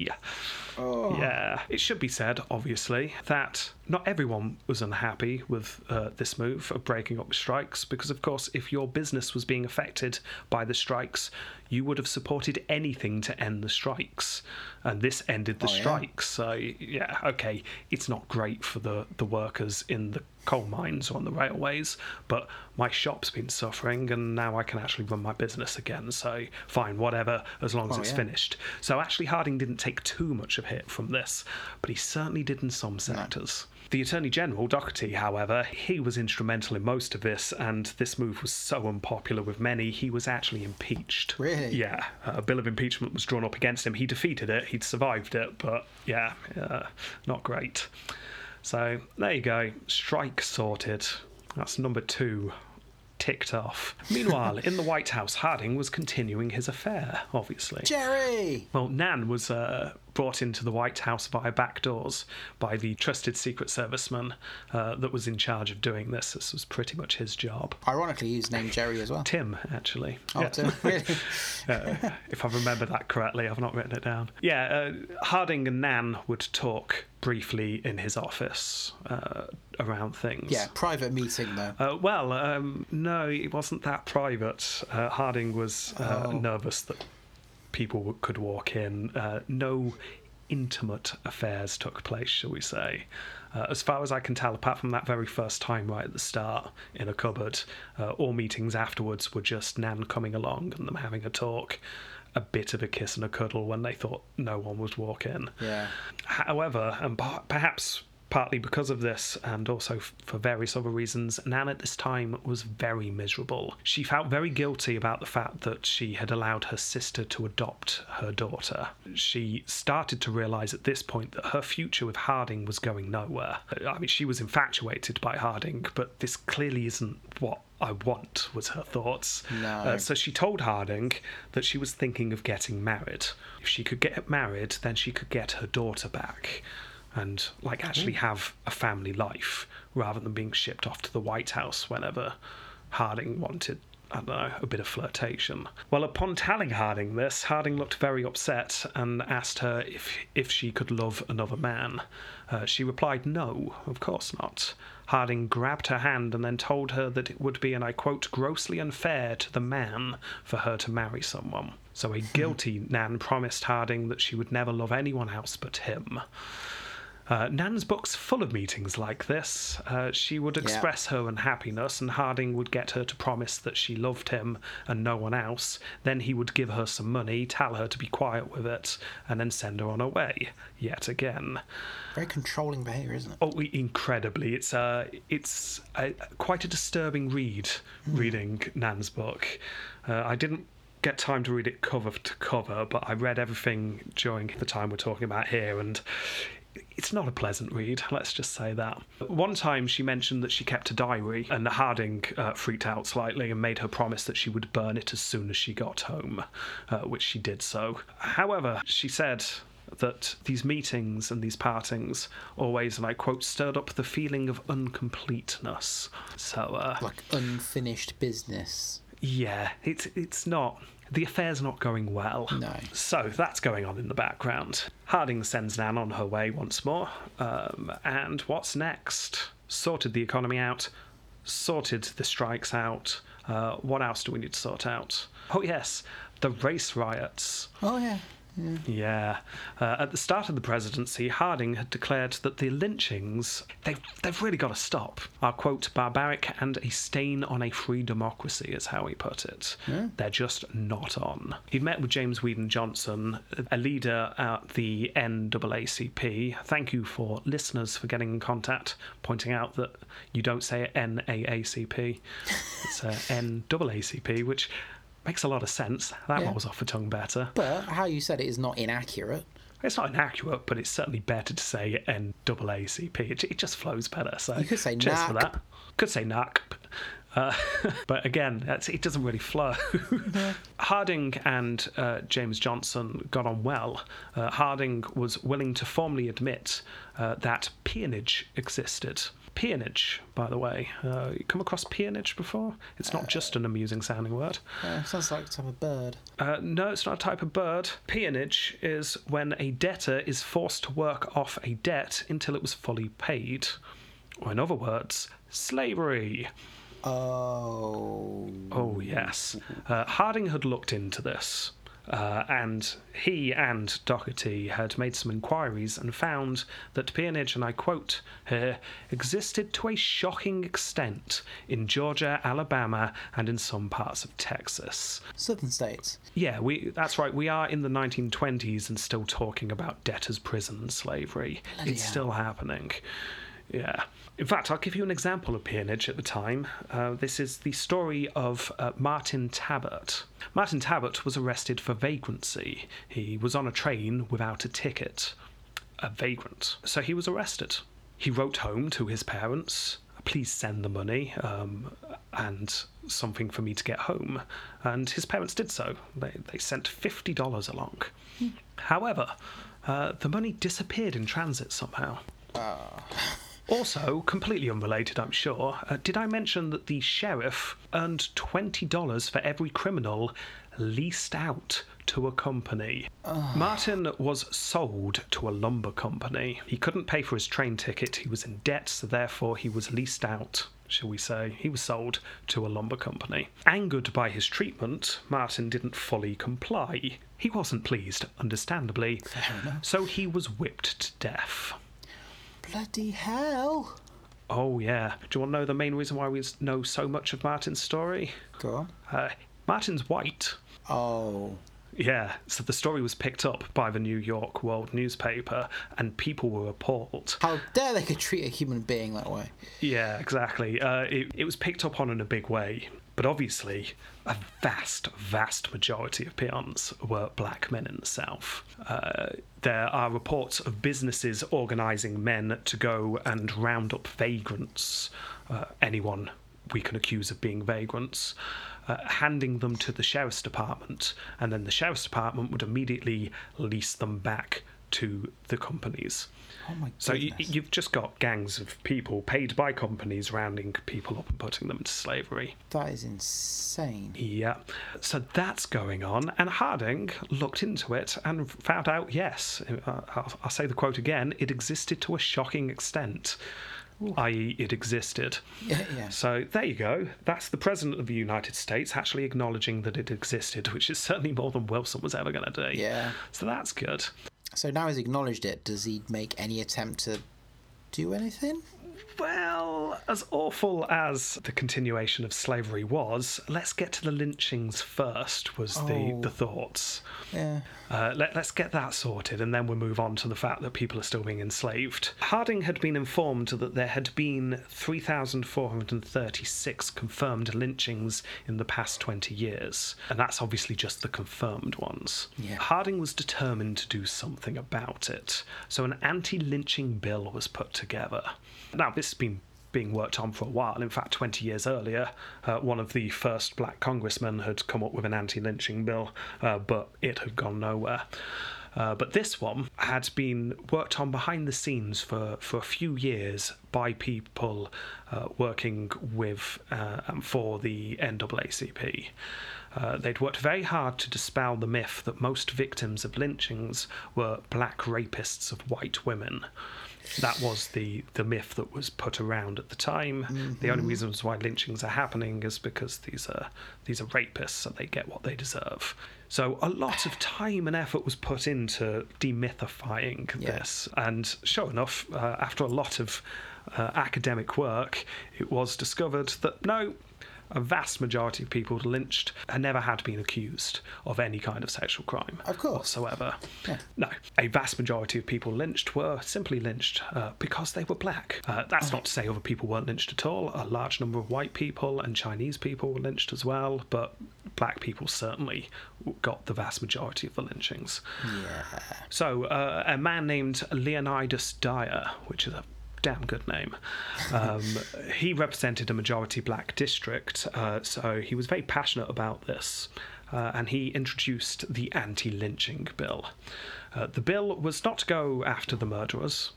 Oh. Yeah, it should be said, obviously, that not everyone was unhappy with uh, this move of breaking up strikes because, of course, if your business was being affected by the strikes, you would have supported anything to end the strikes. And this ended the Oh, yeah. strikes. So, yeah, okay, it's not great for the, the workers in the coal mines or on the railways, but my shop's been suffering and now I can actually run my business again. So, fine, whatever, as long as Oh, it's yeah. finished. So, actually, Harding didn't take too much of a hit from this, but he certainly did in some sectors. The Attorney General, Daugherty, however, he was instrumental in most of this, and this move was so unpopular with many, he was actually impeached. Really? Yeah, a bill of impeachment was drawn up against him. He defeated it, he'd survived it, but yeah, uh, not great. So there you go, strike sorted. That's number two ticked off. Meanwhile, in the White House, Harding was continuing his affair, obviously. Jerry! Well, Nan was uh, brought into the White House via back doors by the trusted Secret Serviceman uh, that was in charge of doing this. This was pretty much his job. Ironically, he's named Jerry as well. Tim, actually. Oh, Yeah. Tim, really? Uh, if I remember that correctly, I've not written it down. Yeah, uh, Harding and Nan would talk briefly in his office uh, around things. Yeah, private meeting though. Uh, well, um, no, it wasn't that private. Uh, Harding was uh, Oh. nervous that people could walk in. Uh, no intimate affairs took place, shall we say. Uh, as far as I can tell, apart from that very first time right at the start in a cupboard, uh, all meetings afterwards were just Nan coming along and them having a talk, a bit of a kiss and a cuddle when they thought no one was walking. Yeah. However, and perhaps partly because of this and also f- for various other reasons, Nan at this time was very miserable. She felt very guilty about the fact that she had allowed her sister to adopt her daughter. She started to realise at this point that her future with Harding was going nowhere. I mean, she was infatuated by Harding, but this clearly isn't what I want, was her thoughts. No. Uh, so she told Harding that she was thinking of getting married. If she could get married, then she could get her daughter back and like actually have a family life rather than being shipped off to the White House whenever Harding wanted I don't know, a bit of flirtation. Well, upon telling Harding this, Harding looked very upset and asked her if if she could love another man. Uh, she replied, "No, of course not." Harding grabbed her hand and then told her that it would be, and I quote, grossly unfair to the man for her to marry someone. So a guilty Nan promised Harding that she would never love anyone else but him. Uh, Nan's book's full of meetings like this. Uh, she would express her unhappiness, and Harding would get her to promise that she loved him and no one else. Then he would give her some money, tell her to be quiet with it, and then send her on her way yet again. Very controlling behaviour, isn't it? Oh, incredibly! It's uh, it's a, quite a disturbing read. Reading Nan's book, uh, I didn't get time to read it cover to cover, but I read everything during the time we're talking about here, and it's not a pleasant read. Let's just say that. One time she mentioned that she kept a diary, and Harding uh, freaked out slightly and made her promise that she would burn it as soon as she got home, uh, which she did so. However, she said that these meetings and these partings always, and I quote, stirred up the feeling of uncompleteness. So, uh, Like unfinished business. yeah, it's it's not. The affair's not going well. No. So that's going on in the background. Harding sends Nan on her way once more. Um, and what's next? Sorted the economy out, sorted the strikes out. Uh, what else do we need to sort out? Oh, yes, the race riots. Oh yeah. Yeah. Uh, at the start of the presidency, Harding had declared that the lynchings, they've, they've really got to stop, are, quote, barbaric and a stain on a free democracy, is how he put it. They're just not on. He'd met with James Weldon Johnson, a leader at the NAACP. Thank you for listeners for getting in contact, pointing out that you don't say NAACP, it's uh, NAACP, which makes a lot of sense. That Yeah. rolls off the tongue better. But how you said it is not inaccurate. It's not inaccurate, but it's certainly better to say NAACP. It, it just flows better. So You could say cheers for that. Could say NAC. Uh, but again, that's, it doesn't really flow. Harding and uh, James Johnson got on well. Uh, Harding was willing to formally admit uh, that peonage existed. Peonage, by the way. Uh, you come across peonage before? It's not just an amusing sounding word. Uh, sounds like some a bird. Uh, no, it's not a type of bird. Peonage is when a debtor is forced to work off a debt until it was fully paid. Or, in other words, slavery. Oh. Oh, yes. Uh, Harding had looked into this. Uh, and he and Daugherty had made some inquiries and found that peonage, and I quote here, existed to a shocking extent in Georgia, Alabama, and in some parts of Texas. Southern states. Yeah, we that's right. We are in the 1920s and still talking about debtors' prison and slavery. Bloody it's hell. still happening. Yeah. In fact, I'll give you an example of peonage at the time. Uh, this is the story of uh, Martin Tabert. Martin Tabert was arrested for vagrancy. He was on a train without a ticket. A vagrant. So he was arrested. He wrote home to his parents, please send the money um, and something for me to get home. And his parents did so. They, they sent $50 along. However, uh, the money disappeared in transit somehow. Also, completely unrelated, I'm sure, uh, did I mention that the sheriff earned $20 for every criminal leased out to a company? Martin was sold to a lumber company. He couldn't pay for his train ticket, he was in debt, so therefore he was leased out. Shall we say, he was sold to a lumber company. Angered by his treatment, Martin didn't fully comply. He wasn't pleased, understandably, so he was whipped to death. Bloody hell. Oh, yeah. Do you want to know the main reason why we know so much of Martin's story? Go on. Uh, Martin's white. Oh. Yeah, so the story was picked up by the New York World newspaper, and people were appalled. How dare they could treat a human being that way? Yeah, exactly. Uh, it, it was picked up on in a big way, but obviously, a vast, vast majority of peons were black men in the South. Uh, there are reports of businesses organising men to go and round up vagrants, uh, anyone we can accuse of being vagrants, uh, handing them to the sheriff's department, and then the sheriff's department would immediately lease them back to the companies. Oh my So you, you've just got gangs of people paid by companies rounding people up and putting them into slavery. That is insane. Yeah. So that's going on. And Harding looked into it and found out yes, uh, I'll, I'll say the quote again it existed to a shocking extent, i.e., it existed. Yeah, yeah. So there you go. That's the President of the United States actually acknowledging that it existed, which is certainly more than Wilson was ever going to do. Yeah. So that's good. So now he's acknowledged it. Does he make any attempt to do anything? Well, as awful as the continuation of slavery was, let's get to the lynchings first, was the, Oh. the thoughts. Yeah. Uh, let, let's get that sorted and then we'll move on to the fact that people are still being enslaved. Harding had been informed that there had been 3,436 confirmed lynchings in the past 20 years, and that's obviously just the confirmed ones. Yeah. Harding was determined to do something about it, so an anti lynching bill was put together. Now, this has been being worked on for a while. In fact, 20 years earlier, uh, one of the first black congressmen had come up with an anti lynching bill, uh, but it had gone nowhere. Uh, but this one had been worked on behind the scenes for, for a few years by people uh, working with uh, and for the NAACP. Uh, they'd worked very hard to dispel the myth that most victims of lynchings were black rapists of white women. That was the, the myth that was put around at the time. The only reasons why lynchings are happening is because these are these are rapists, so they get what they deserve. So a lot of time and effort was put into demythifying Yeah. this, and sure enough, uh, after a lot of uh, academic work, it was discovered that no, a vast majority of people lynched had never had been accused of any kind of sexual crime Of course. whatsoever. Yeah. No, a vast majority of people lynched were simply lynched uh, because they were black. Uh, that's not to say other people weren't lynched at all. A large number of white people and Chinese people were lynched as well, but black people certainly got the vast majority of the lynchings. Yeah. So, uh, a man named Leonidas Dyer, which is a damn good name. Um, he represented a majority black district, uh, so he was very passionate about this. Uh, and he introduced the anti lynching bill. Uh, the bill was not to go after the murderers,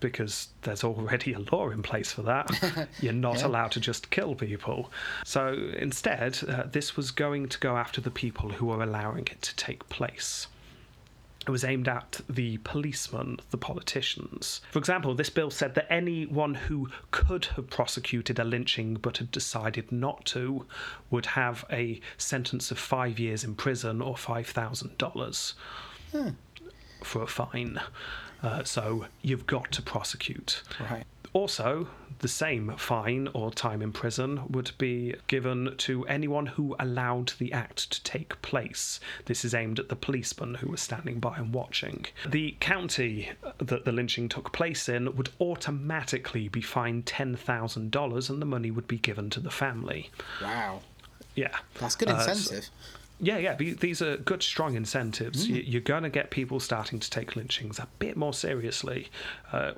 because there's already a law in place for that. You're not Yeah. allowed to just kill people. So instead, uh, this was going to go after the people who were allowing it to take place. It was aimed at the policemen, the politicians. For example, this bill said that anyone who could have prosecuted a lynching but had decided not to would have a sentence of five years in prison or $5,000 for a fine. Uh, so you've got to prosecute. Right. Also, the same fine or time in prison would be given to anyone who allowed the act to take place. This is aimed at the policemen who were standing by and watching. The county that the lynching took place in would automatically be fined $10,000 and the money would be given to the family. Wow. Yeah. That's good Uh, so- incentive. yeah, yeah. These are good, strong incentives. You- You're going to get people starting to take lynchings a bit more seriously uh,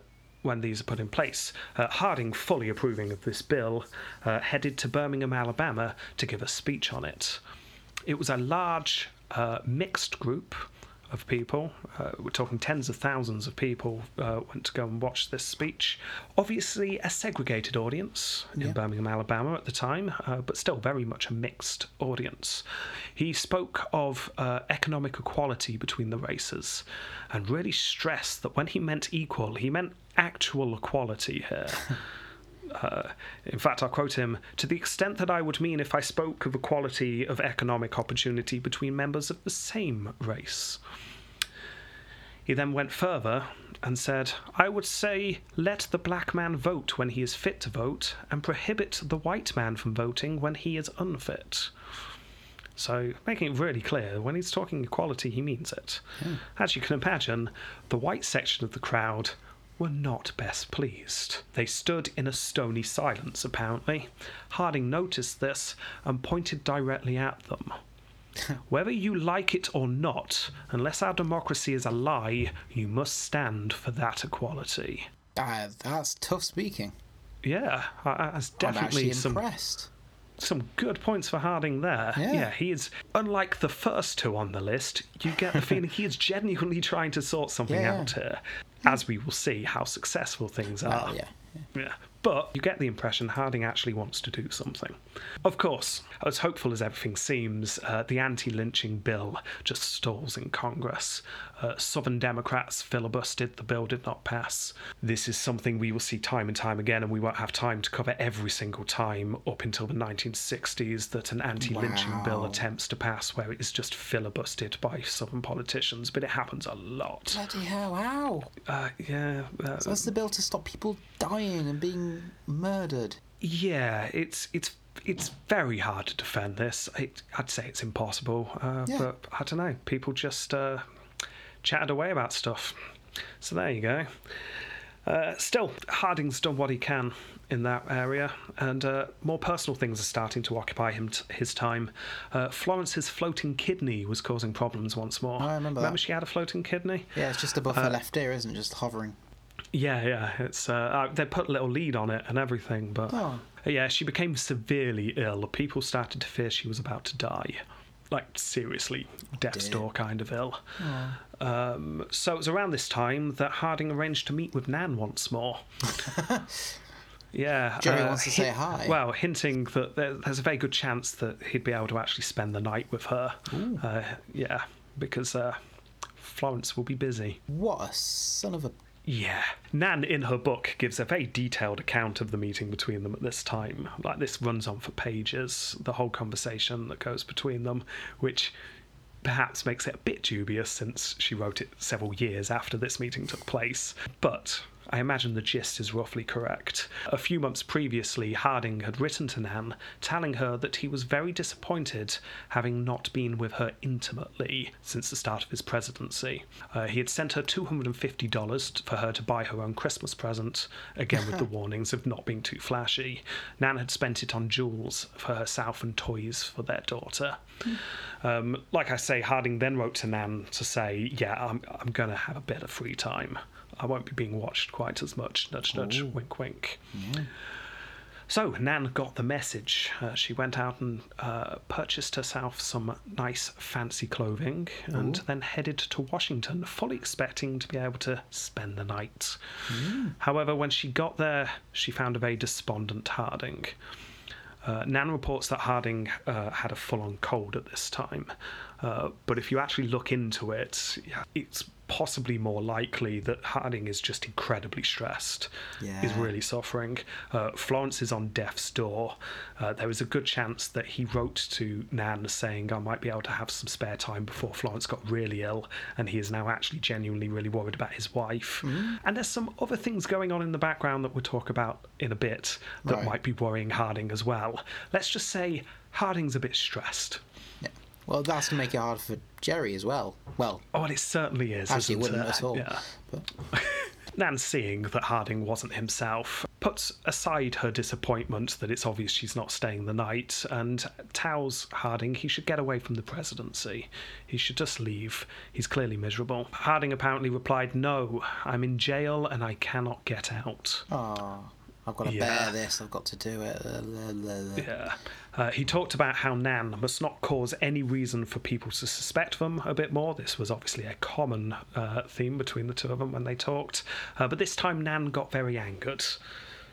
when these are put in place. Uh, Harding, fully approving of this bill, uh, headed to Birmingham, Alabama, to give a speech on it. It was a large, uh, mixed group of people. Uh, we're talking tens of thousands of people uh, went to go and watch this speech. Obviously, a segregated audience in Birmingham, Alabama at the time, uh, but still very much a mixed audience. He spoke of uh, economic equality between the races and really stressed that when he meant equal, he meant actual equality here. Uh, in fact, I'll quote him to the extent that I would mean if I spoke of equality of economic opportunity between members of the same race. He then went further and said, I would say, let the black man vote when he is fit to vote, and prohibit the white man from voting when he is unfit. So, making it really clear, when he's talking equality, he means it. As you can imagine, the white section of the crowd were not best pleased. They stood in a stony silence, apparently. Harding noticed this and pointed directly at them. Whether you like it or not, unless our democracy is a lie, you must stand for that equality. Uh, that's tough speaking. Yeah, uh, that's I'm definitely actually some impressed. some good points for Harding there. Yeah. he is unlike the first two on the list. You get the feeling he is genuinely trying to sort something Yeah. out here, as we will see how successful things ah, are. Oh, yeah. Yeah. But you get the impression Harding actually wants to do something. Of course, as hopeful as everything seems, uh, the anti lynching bill just stalls in Congress. Uh, Southern Democrats filibustered, the bill did not pass. This is something we will see time and time again, and we won't have time to cover every single time up until the 1960s that an anti lynching bill attempts to pass where it is just filibustered by Southern politicians, but it happens a lot. Bloody hell, how? Uh, yeah. Uh, That's the bill to stop people dying and being murdered. Yeah, it's it's it's very hard to defend this. It, I'd say it's impossible, uh, Yeah. but I don't know. People just uh, chatted away about stuff. So there you go. Uh, still, Harding's done what he can in that area, and uh, more personal things are starting to occupy him t- his time. Uh, Florence's floating kidney was causing problems once more. I remember Remember that. she had a floating kidney? Yeah, it's just above her left ear, isn't it? Just hovering. Yeah, yeah. It's uh, uh, they put a little lead on it and everything, but Oh. yeah, she became severely ill. People started to fear she was about to die, like seriously death's door kind of ill. Um, so it was around this time that Harding arranged to meet with Nan once more. Yeah, Jerry wants to say hi. Well, hinting that there, there's a very good chance that he'd be able to actually spend the night with her. Uh, yeah, because uh, Florence will be busy. What a son of a. Yeah. Nan, in her book, gives a very detailed account of the meeting between them at this time. Like, this runs on for pages, the whole conversation that goes between them, which perhaps makes it a bit dubious since she wrote it several years after this meeting took place. But I imagine the gist is roughly correct. A few months previously, Harding had written to Nan, telling her that he was very disappointed having not been with her intimately since the start of his presidency. Uh, he had sent her $250 for her to buy her own Christmas present, again with the warnings of not being too flashy. Nan had spent it on jewels for herself and toys for their daughter. Um, like I say, Harding then wrote to Nan to say, Yeah, I'm, I'm going to have a bit of free time. I won't be being watched quite as much. Nudge, nudge, wink, wink. So Nan got the message. Uh, she went out and uh, purchased herself some nice fancy clothing and then headed to Washington, fully expecting to be able to spend the night. However, when she got there, she found a very despondent Harding. Uh, Nan reports that Harding uh, had a full on cold at this time. Uh, but if you actually look into it, it's possibly more likely that Harding is just incredibly stressed. He's Yeah. really suffering. Uh, Florence is on death's door. Uh, there is a good chance that he wrote to Nan saying, I might be able to have some spare time before Florence got really ill, and he is now actually genuinely really worried about his wife. And there's some other things going on in the background that we'll talk about in a bit that Right. might be worrying Harding as well. Let's just say Harding's a bit stressed. Well, that's going to make it hard for Jerry as well. Well, Oh, and it certainly is. actually, it wouldn't it? at all. Yeah. But Nan, seeing that Harding wasn't himself, puts aside her disappointment that it's obvious she's not staying the night and tells Harding he should get away from the presidency. He should just leave. He's clearly miserable. Harding apparently replied, No, I'm in jail and I cannot get out. oh, I've got to Yeah. bear this. I've got to do it. Uh. Yeah. Uh, he talked about how Nan must not cause any reason for people to suspect them a bit more. This was obviously a common uh, theme between the two of them when they talked. Uh, but this time, Nan got very angered.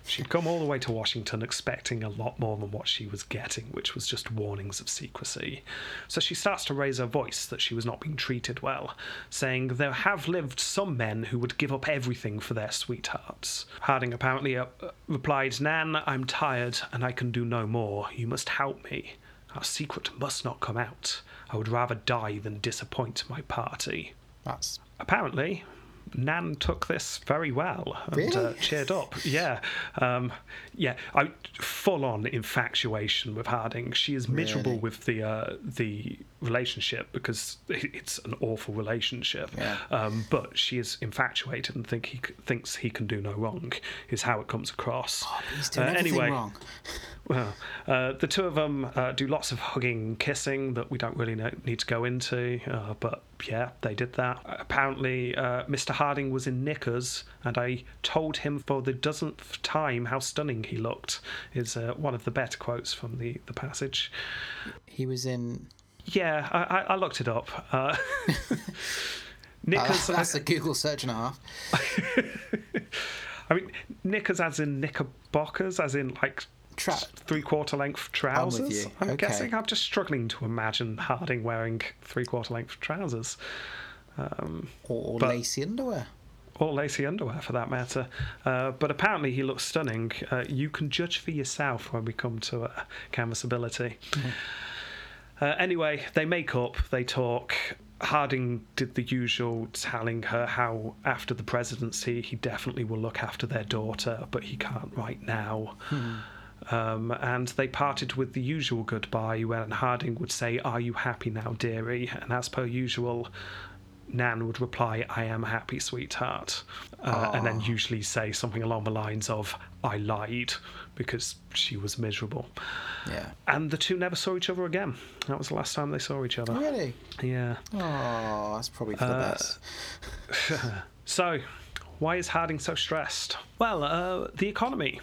She'd come all the way to Washington expecting a lot more than what she was getting, which was just warnings of secrecy. So she starts to raise her voice that she was not being treated well, saying there have lived some men who would give up everything for their sweethearts. Harding apparently uh, replied, Nan, I'm tired and I can do no more. You must help me. Our secret must not come out. I would rather die than disappoint my party. That's Apparently, Nan took this very well and uh, cheered up. Yeah, um, yeah. I full on infatuation with Harding. She is miserable Really? with the uh, the relationship because it's an awful relationship. Yeah. Um, but she is infatuated and think he thinks he can do no wrong. Is how it comes across. oh, he's doing Uh, anyway, wrong. well, uh, the two of them uh, do lots of hugging, kissing that we don't really know, need to go into, uh, but yeah, they did that. Apparently, uh, Mr. Harding was in knickers, and I told him for the dozenth time how stunning he looked. Is uh, one of the better quotes from the the passage. He was in. Yeah, I, I, I looked it up. Uh, Uh, knickers. that's a Google search and a half. I mean, knickers as in knickerbockers, as in like Tra- three quarter length trousers. you. I'm Okay. guessing. I'm just struggling to imagine Harding wearing three quarter length trousers. Um, or lacy underwear. or lacy underwear for that matter. Uh, but apparently he looks stunning. Uh, you can judge for yourself when we come to uh, canvassability. Uh, anyway, they make up, they talk. Harding did the usual, telling her how after the presidency he definitely will look after their daughter, but he can't right now. Um, and they parted with the usual goodbye when Harding would say, Are you happy now, dearie? And as per usual, Nan would reply, I am happy, sweetheart. Uh, and then usually say something along the lines of, I lied, because she was miserable. Yeah. And the two never saw each other again. That was the last time they saw each other. Really? Yeah. Oh, that's probably for the Uh, best. So, why is Harding so stressed? Well, uh, the economy.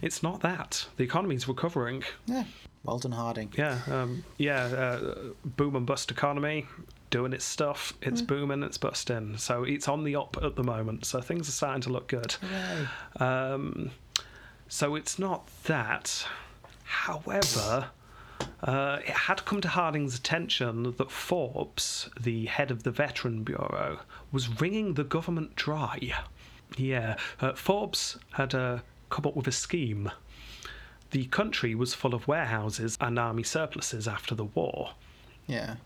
It's not that. The economy's recovering. Yeah. Well done, Harding. Yeah, um, yeah, uh, boom and bust economy, doing its stuff. It's booming, it's busting. So it's on the up at the moment. So things are starting to look good. Um, so it's not that. However, uh, it had come to Harding's attention that Forbes, the head of the Veteran Bureau, was wringing the government dry. Yeah, uh, Forbes had uh, come up with a scheme. The country was full of warehouses and army surpluses after the war. Yeah.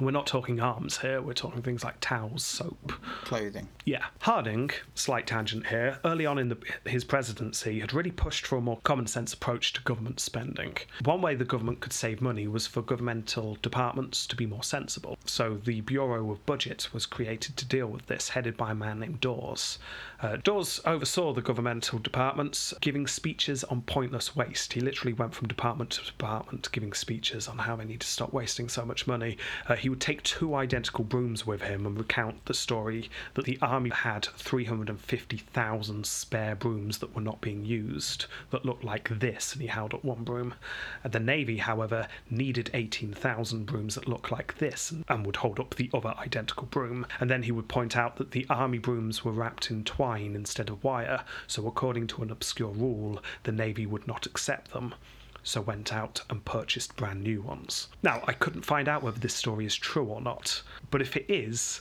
We're not talking arms here, we're talking things like towels, soap, Clothing. yeah. Harding, slight tangent here, early on in the, his presidency had really pushed for a more common sense approach to government spending. One way the government could save money was for governmental departments to be more sensible. So the Bureau of Budget was created to deal with this, headed by a man named Dawes. Uh, Dawes oversaw the governmental departments giving speeches on pointless waste. He literally went from department to department giving speeches on how they need to stop wasting so much money. Uh, he would take two identical brooms with him and recount the story that the army had 350,000 spare brooms that were not being used that looked like this, and he held up one broom. And the navy, however, needed 18,000 brooms that looked like this and would hold up the other identical broom. And then he would point out that the army brooms were wrapped in twine instead of wire, so according to an obscure rule, the navy would not accept them so went out and purchased brand new ones. Now, I couldn't find out whether this story is true or not, but if it is,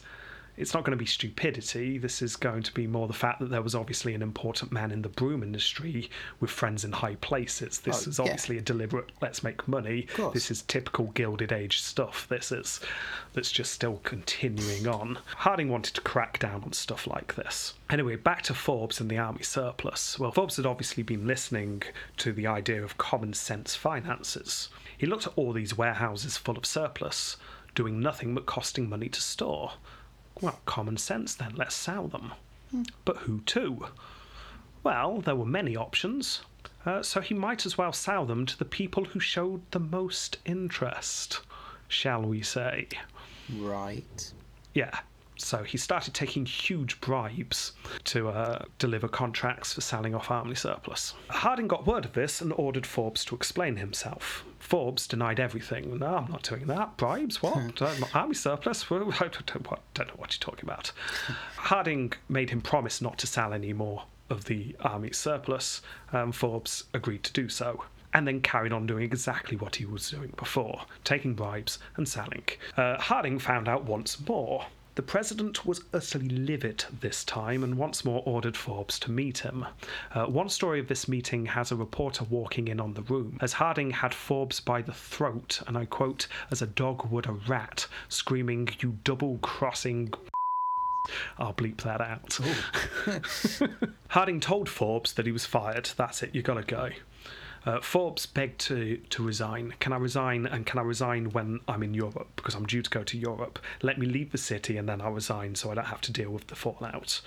it's not going to be stupidity. This is going to be more the fact that there was obviously an important man in the broom industry with friends in high places. This Oh, is yeah. obviously a deliberate let's make money. This is typical Gilded Age stuff. This is that's just still continuing on. Harding wanted to crack down on stuff like this. Anyway, back to Forbes and the army surplus. Well, Forbes had obviously been listening to the idea of common sense finances. He looked at all these warehouses full of surplus, doing nothing but costing money to store. Well, common sense then, let's sell them. But who to? Well, there were many options, uh, so he might as well sell them to the people who showed the most interest, shall we say. Right. Yeah. So he started taking huge bribes to uh, deliver contracts for selling off army surplus. Harding got word of this and ordered Forbes to explain himself. Forbes denied everything. No, I'm not doing that. Bribes? What? Uh, army surplus? I don't know what you're talking about. Harding made him promise not to sell any more of the army surplus. Um, Forbes agreed to do so and then carried on doing exactly what he was doing before, taking bribes and selling. Uh, Harding found out once more. The president was utterly livid this time and once more ordered Forbes to meet him. Uh, one story of this meeting has a reporter walking in on the room, as Harding had Forbes by the throat, and I quote, as a dog would a rat, screaming, You double crossing I'll bleep that out. Harding told Forbes that he was fired. That's it, you gotta go. Uh, Forbes begged to, to resign. Can I resign? And can I resign when I'm in Europe? Because I'm due to go to Europe. Let me leave the city and then I'll resign so I don't have to deal with the fallout.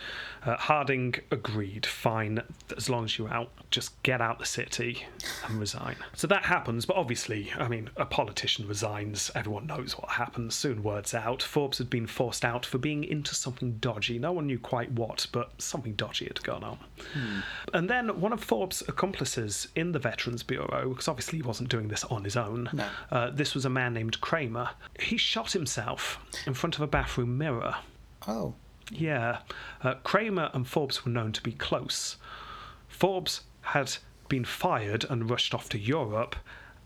Uh, Harding agreed. Fine, as long as you're out, just get out the city and resign. So that happens, but obviously, I mean, a politician resigns. Everyone knows what happens. Soon word's out. Forbes had been forced out for being into something dodgy. No one knew quite what, but something dodgy had gone on. And then one of Forbes' accomplices in the Veterans Bureau, because obviously he wasn't doing this on his own, No. uh, this was a man named Cramer. He shot himself in front of a bathroom mirror. Oh. Yeah. Uh, Cramer and Forbes were known to be close. Forbes had been fired and rushed off to Europe,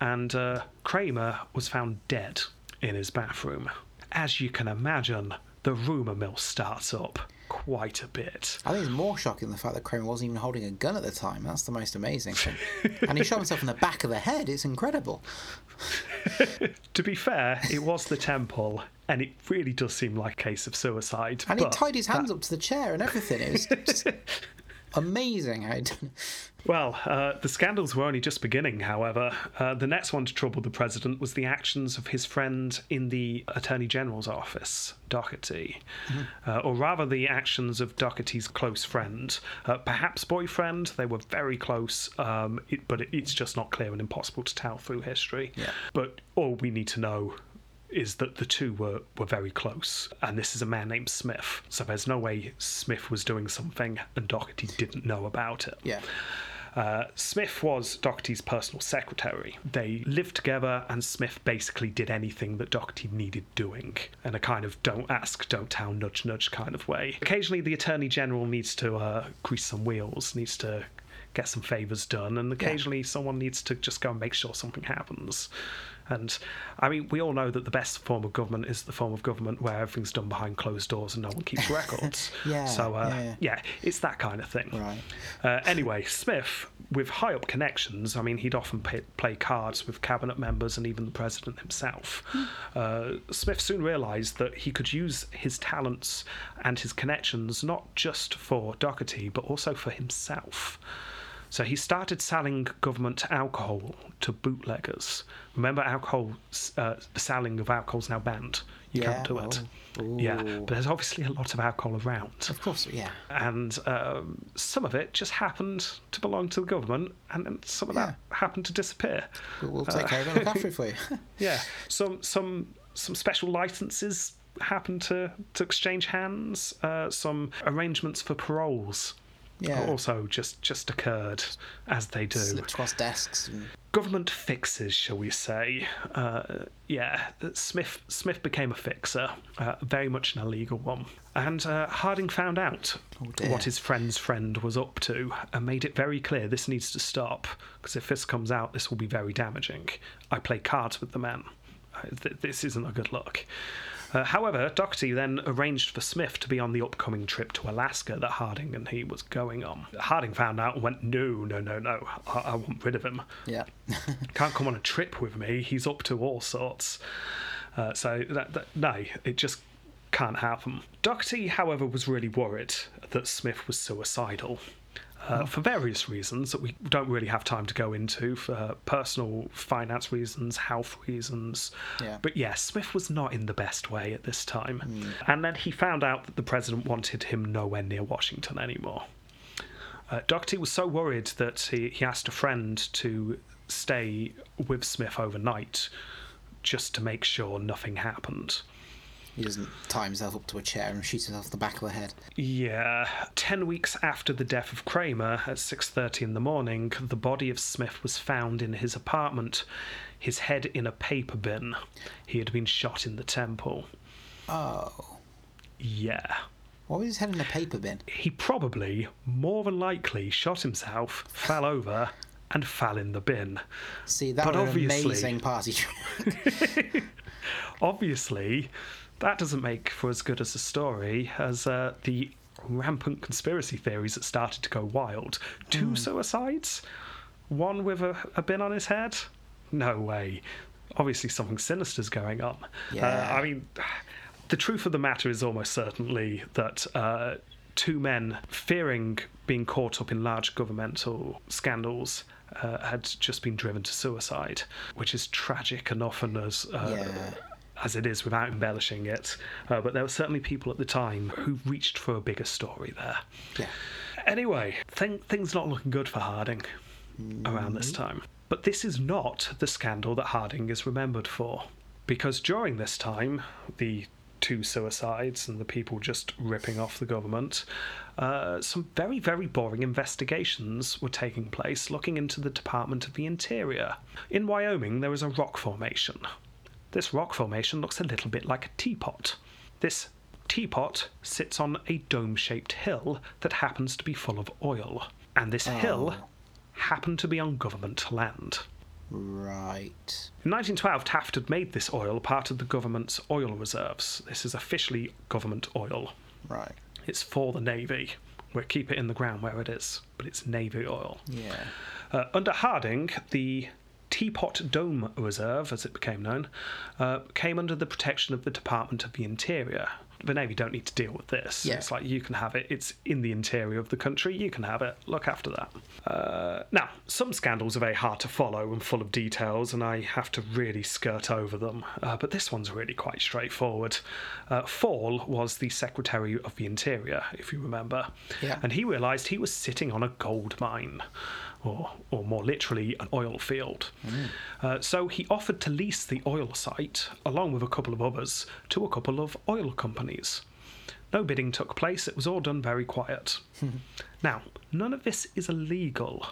and uh, Cramer was found dead in his bathroom. As you can imagine, the rumour mill starts up quite a bit. I think it's more shocking the fact that Cramer wasn't even holding a gun at the time. That's the most amazing thing. and he shot himself in the back of the head. It's incredible. To be fair, it was the temple, and it really does seem like a case of suicide. And he tied his that- hands up to the chair and everything. It was just amazing how done it. Well, uh, the scandals were only just beginning, however. Uh, the next one to trouble the president was the actions of his friend in the Attorney General's office, Daugherty. Uh, or rather, the actions of Daugherty's close friend, uh, perhaps boyfriend. They were very close, um, it, but it, it's just not clear and impossible to tell through history. Yeah. But all we need to know is that the two were, were very close. And this is a man named Smith. So there's no way Smith was doing something and Daugherty didn't know about it. Yeah. Uh, Smith was Daugherty's personal secretary. They lived together, and Smith basically did anything that Daugherty needed doing in a kind of don't ask, don't tell, nudge, nudge kind of way. Occasionally, the Attorney General needs to uh, grease some wheels, needs to get some favours done, and occasionally someone needs to just go and make sure something happens. And I mean, we all know that the best form of government is the form of government where everything's done behind closed doors and no one keeps records. Yeah, So, uh, yeah, yeah. it's that kind of thing. Right. Uh, anyway, Smith, with high up connections, I mean, he'd often pay, play cards with cabinet members and even the president himself. Uh, Smith soon realised that he could use his talents and his connections not just for Daugherty, but also for himself. So he started selling government alcohol to bootleggers. Remember, alcohol uh, selling of alcohol is now banned. You Yeah, can't do it. oh, Yeah, but there's obviously a lot of alcohol around Of course, yeah. and um, some of it just happened to belong to the government, and, and some of that happened to disappear. We'll, we'll take care of it and it for you. Yeah, some some some special licenses happened to, to exchange hands. Uh, some arrangements for paroles Yeah. also just just occurred as they do. Slipped across desks. And, Government fixes, shall we say? Uh, yeah, Smith Smith became a fixer, uh, very much an illegal one. And uh, Harding found out Oh, what his friend's friend was up to and made it very clear this needs to stop because if this comes out, this will be very damaging. I play cards with the man. Uh, this isn't a good look. Uh, however, Daugherty then arranged for Smith to be on the upcoming trip to Alaska that Harding and he was going on. Harding found out and went, No, no, no, no, I, I want rid of him yeah. can't come on a trip with me. He's up to all sorts. Uh, so that, that, no, it just can't happen. Daugherty, however, was really worried that Smith was suicidal. Uh, for various reasons that we don't really have time to go into, for personal finance reasons, health reasons. Yeah. But yes, Smith was not in the best way at this time. And then he found out that the president wanted him nowhere near Washington anymore. Uh, Daugherty was so worried that he, he asked a friend to stay with Smith overnight just to make sure nothing happened. He doesn't tie himself up to a chair and shoot himself in the back of the head. Yeah, ten weeks after the death of Cramer at six thirty in the morning, the body of Smith was found in his apartment, his head in a paper bin. He had been shot in the temple. Oh. Yeah, Why was his head in a paper bin? he probably, more than likely, shot himself, fell over, and fell in the bin. See, that But was an amazing party trick. Obviously, that doesn't make for as good as a story as uh, the rampant conspiracy theories that started to go wild. Two suicides? One with a, a bin on his head? No way. Obviously, something sinister's going on. Yeah. Uh, I mean, the truth of the matter is almost certainly that uh, two men, fearing being caught up in large governmental scandals, uh, had just been driven to suicide, which is tragic enough and as uh, Yeah. As it is without embellishing it. Uh, but there were certainly people at the time who reached for a bigger story there. yeah. Anyway, th- things not looking good for Harding around this time. But this is not the scandal that Harding is remembered for. Because during this time, the two suicides and the people just ripping off the government, uh, some very, very boring investigations were taking place looking into the Department of the Interior. In Wyoming, there is a rock formation. This rock formation looks a little bit like a teapot. This teapot sits on a dome shaped hill that happens to be full of oil. And this hill Oh. happened to be on government land. Right. In 1912, Taft had made this oil part of the government's oil reserves. This is officially government oil. Right. It's for the Navy. We'll keep it in the ground where it is, but it's Navy oil. Yeah. Uh, under Harding, the Teapot Dome Reserve, as it became known, uh, came under the protection of the Department of the Interior. The Navy don't need to deal with this. Yeah. It's like you can have it. It's in the interior of the country. You can have it. Look after that. Uh, now, some scandals are very hard to follow and full of details, and I have to really skirt over them. Uh, but this one's really quite straightforward. Uh, Fall was the Secretary of the Interior, if you remember, Yeah. and he realised he was sitting on a gold mine or, or more literally, an oil field. Uh, so he offered to lease the oil site, along with a couple of others, to a couple of oil companies. No bidding took place, it was all done very quiet. now, none of this is illegal,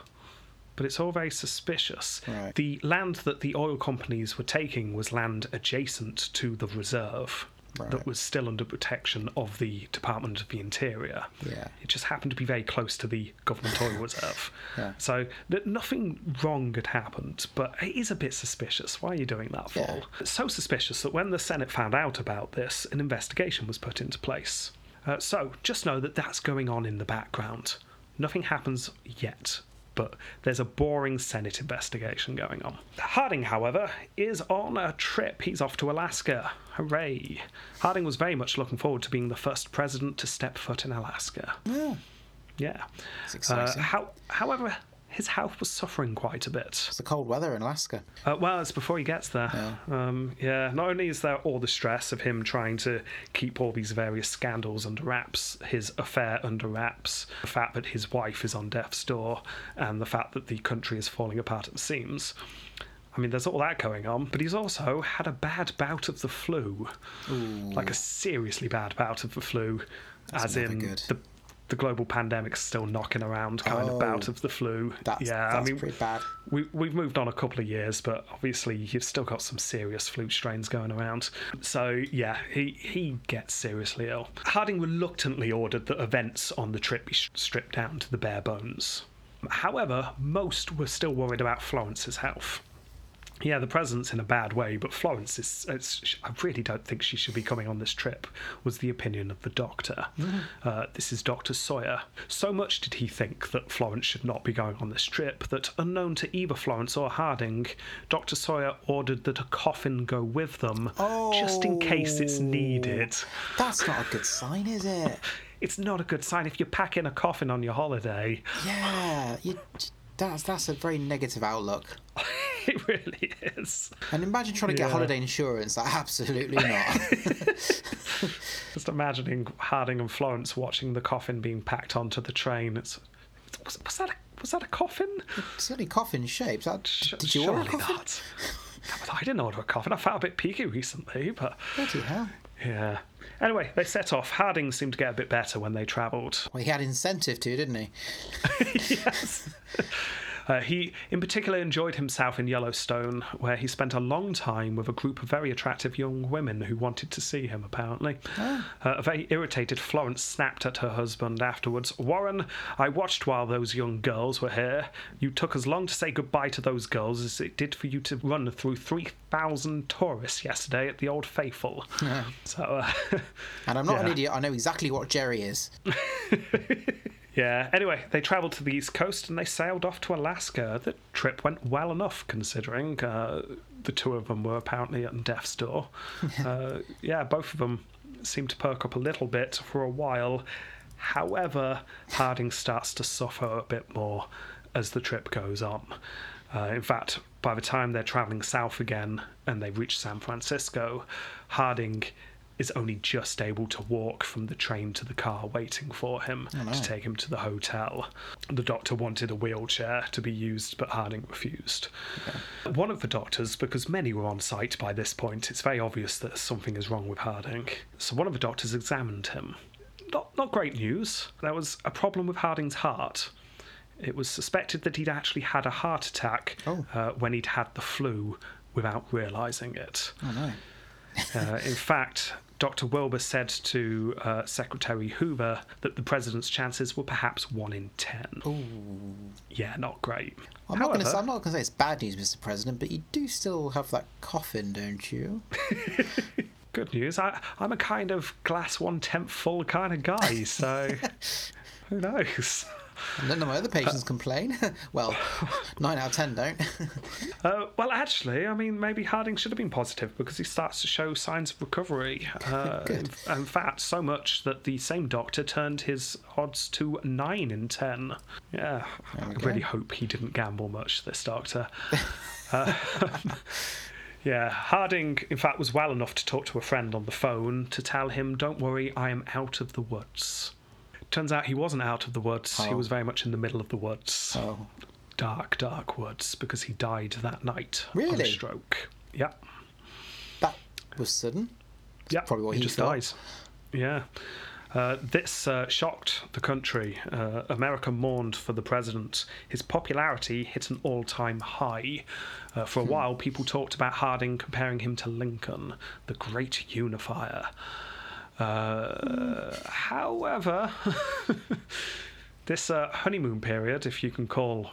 but it's all very suspicious. Right. The land that the oil companies were taking was land adjacent to the reserve. Right. That was still under protection of the Department of the Interior. Yeah. It just happened to be very close to the government oil reserve. Yeah. So th- nothing wrong had happened, but it is a bit suspicious. Why are you doing that, Yeah. It's so suspicious that when the Senate found out about this, an investigation was put into place. Uh, so just know that that's going on in the background. Nothing happens yet, but there's a boring Senate investigation going on. Harding, however, is on a trip. He's off to Alaska. Hooray! Harding was very much looking forward to being the first president to step foot in Alaska. Yeah. Yeah. Uh, how, however, his health was suffering quite a bit. It's the cold weather in Alaska. Uh, well, it's before he gets there. Yeah. Um, yeah. Not only is there all the stress of him trying to keep all these various scandals under wraps, his affair under wraps, the fact that his wife is on death's door, and the fact that the country is falling apart at the seams. I mean, there's all that going on, but he's also had a bad bout of the flu. Like a seriously bad bout of the flu, as in good. the the global pandemic's still knocking around kind of oh. bout Oh. of the flu. That's, yeah, that's I mean, pretty bad. we, we've moved on a couple of years, but obviously you've still got some serious flu strains going around. So, yeah, he, he gets seriously ill. Harding reluctantly ordered that events on the trip be sh- stripped down to the bare bones. However, most were still worried about Florence's health. Yeah, the president's in a bad way, but Florence is. It's, I really don't think she should be coming on this trip, was the opinion of the doctor. Uh, this is Dr. Sawyer. So much did he think that Florence should not be going on this trip that, unknown to either Florence or Harding, Dr. Sawyer ordered that a coffin go with them, just in case it's Oh. needed. That's not a good sign, is it? It's not a good sign if you pack in a coffin on your holiday. Yeah, you, that's that's a very negative outlook. It really is. And imagine trying to get holiday insurance. Like, absolutely not. Just imagining Harding and Florence watching the coffin being packed onto the train. It's, was, was that a, was that a coffin? it's only coffin shaped. That, Sh- did you order a coffin? not. I didn't order a coffin. I felt a bit peaky recently, but Bloody hell. yeah. Anyway, they set off. Harding seemed to get a bit better when they travelled. Well, he had incentive to, didn't he? yes. Uh, he, in particular, enjoyed himself in Yellowstone, where he spent a long time with a group of very attractive young women who wanted to see him, apparently. Uh, a very irritated Florence snapped at her husband afterwards Warren, I watched while those young girls were here. You took as long to say goodbye to those girls as it did for you to run through 3,000 tourists yesterday at the Old Faithful. So, uh, And I'm not an idiot. I know exactly what Jerry is. Yeah, anyway, they travelled to the east coast and they sailed off to Alaska. The trip went well enough considering uh, the two of them were apparently at death's door. uh, yeah, both of them seemed to perk up a little bit for a while. However, Harding starts to suffer a bit more as the trip goes on. Uh, in fact, by the time they're travelling south again and they reach San Francisco, Harding is only just able to walk from the train to the car waiting for him to take him to the hotel. The doctor wanted a wheelchair to be used, but Harding refused. One of the doctors, because many were on site by this point, it's very obvious that something is wrong with Harding. So one of the doctors examined him. Not, not great news. There was a problem with Harding's heart. It was suspected that he'd actually had a heart attack Oh. uh, when he'd had the flu without realizing it. Oh, no. Uh, in fact, Dr. Wilbur said to uh, Secretary Hoover that the president's chances were perhaps one in ten. Yeah, not great. I'm not going to However- say I'm not going to say it's bad news, Mr. President, but you do still have that coffin, don't you? Good news. I, I'm a kind of glass one tenth full kind of guy, so who knows? None of my other patients complain. well, nine out of ten don't. Uh, well, actually, I mean, maybe Harding should have been positive because he starts to show signs of recovery. Uh. In, in fact, so much that the same doctor turned his odds to 9 in 10. Yeah, I go. really hope he didn't gamble much, this doctor. Uh, yeah, Harding, in fact, was well enough to talk to a friend on the phone to tell him, Don't worry, I am out of the woods. Turns out he wasn't out of the woods, he Oh. was very much in the middle of the woods oh, dark, dark woods because he died that night Really? stroke. Yeah, that was sudden. yeah. probably what he, he just thought. dies. Yeah. Uh, this uh, shocked the country. Uh, America mourned for the president. His popularity hit an all time high. Uh, for a Hmm. while, people talked about Harding comparing him to Lincoln, the great unifier. Uh, however, this uh, honeymoon period, if you can call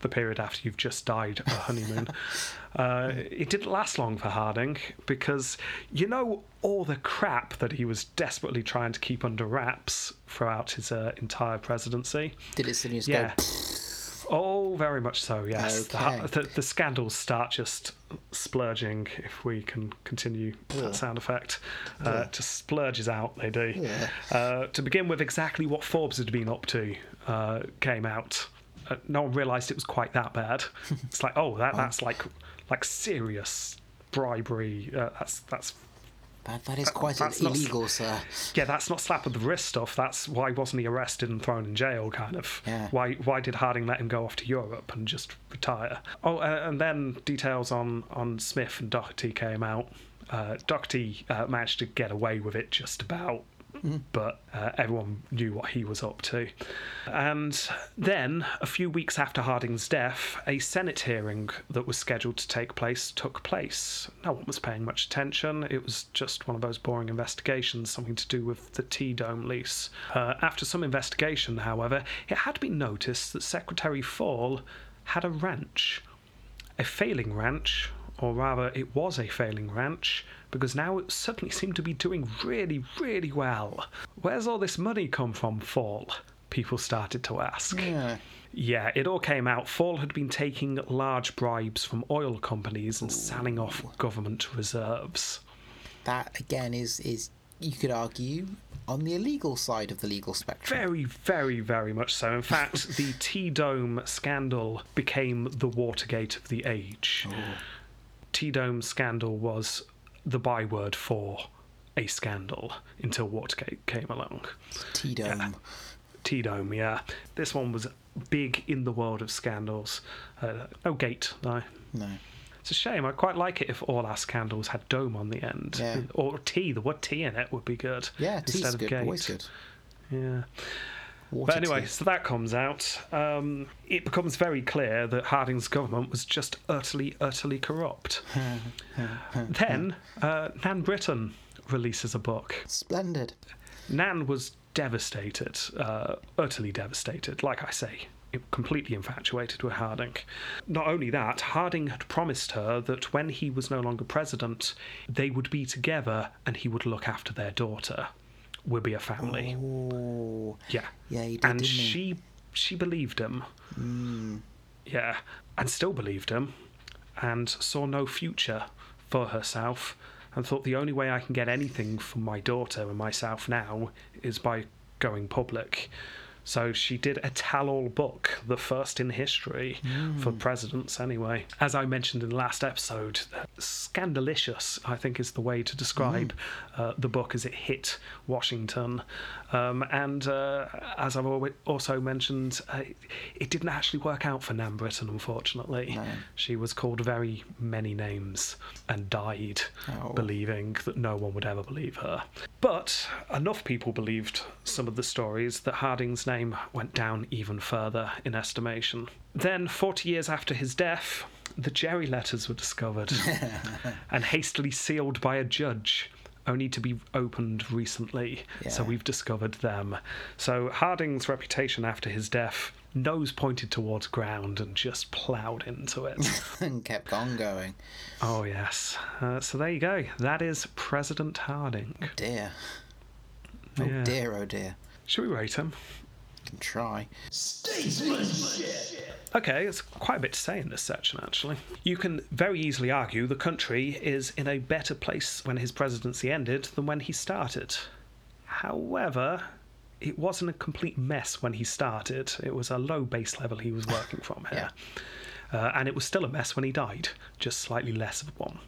the period after you've just died a honeymoon, uh, it didn't last long for Harding because you know all the crap that he was desperately trying to keep under wraps throughout his uh, entire presidency. Did it suddenly just Yeah. go? Oh, very much so. Yes, The- Okay. the, the, scandals start just splurging. If we can continue that sound effect, uh, just splurges out. They do. Yeah. Uh, to begin with, exactly what Forbes had been up to uh, came out. Uh, no one realised it was quite that bad. It's like, oh, that that's like like serious bribery. Uh, that's that's That, that is quite that's not- illegal, sir. Yeah, that's not slap of the wrist stuff. That's why wasn't he arrested and thrown in jail, kind of. Yeah. Why why did Harding let him go off to Europe and just retire? Oh, uh, and then details on, on Smith and Daugherty came out. Uh, Daugherty uh, managed to get away with it just about, but uh, everyone knew what he was up to. And then, a few weeks after Harding's death, a Senate hearing that was scheduled to take place took place. No one was paying much attention. It was just one of those boring investigations, something to do with the T Dome lease. Uh, after some investigation, however, it had been noticed that Secretary Fall had a ranch. A failing ranch, or rather, it was a failing ranch, because now it suddenly seemed to be doing really, really well. Where's all this money come from, Fall? People started to ask. Yeah. Yeah, it all came out. Fall had been taking large bribes from oil companies and selling off government reserves. That again is is you could argue on the illegal side of the legal spectrum. Very, very, very much so. In fact, the T Dome scandal became the Watergate of the age. Oh. T Dome scandal was the byword for a scandal until Watergate came along. T dome. T Dome, yeah. This one was big in the world of scandals. Uh, no gate, though. No. It's a shame. I'd quite like it if all our scandals had dome on the end. Yeah. Or T, the word T in it would be good. Yeah, T's instead of good. gate. Always good. Yeah. Water But anyway, tea. so that comes out. Um, it becomes very clear that Harding's government was just utterly, utterly corrupt. then, uh, Nan Britton releases a book. Splendid. Nan was devastated, uh, utterly devastated, like I say. Completely infatuated with Harding. Not only that, Harding had promised her that when he was no longer president, they would be together and he would look after their daughter. We'll be a family. Oh. Yeah. Yeah, he did, and didn't he? she she believed him. Hmm. Yeah, and still believed him, and saw no future for herself, and thought the only way I can get anything from my daughter and myself now is by going public. So she did a tell-all book, the first in history for presidents, anyway. As I mentioned in the last episode, scandalicious, I think, is the way to describe uh, the book as it hit Washington. Um, and uh, as I've also mentioned, uh, it didn't actually work out for Nan Britton, unfortunately. She was called very many names and died Oh. believing that no one would ever believe her. But enough people believed some of the stories that Harding's name went down even further in estimation. Then, 40 years after his death, the Jerry letters were discovered and hastily sealed by a judge. Only to be opened recently, so we've discovered them. So Harding's reputation after his death, nose pointed towards ground and just ploughed into it. and kept on going. Oh, yes. Uh, so there you go. That is President Harding. Oh, Dear. Oh Yeah. dear, oh dear. Should we rate him? Can try. Okay, it's quite a bit to say in this section, actually. You can very easily argue the country is in a better place when his presidency ended than when he started. However, it wasn't a complete mess when he started. It was a low base level he was working from here. Uh, and it was still a mess when he died, just slightly less of one.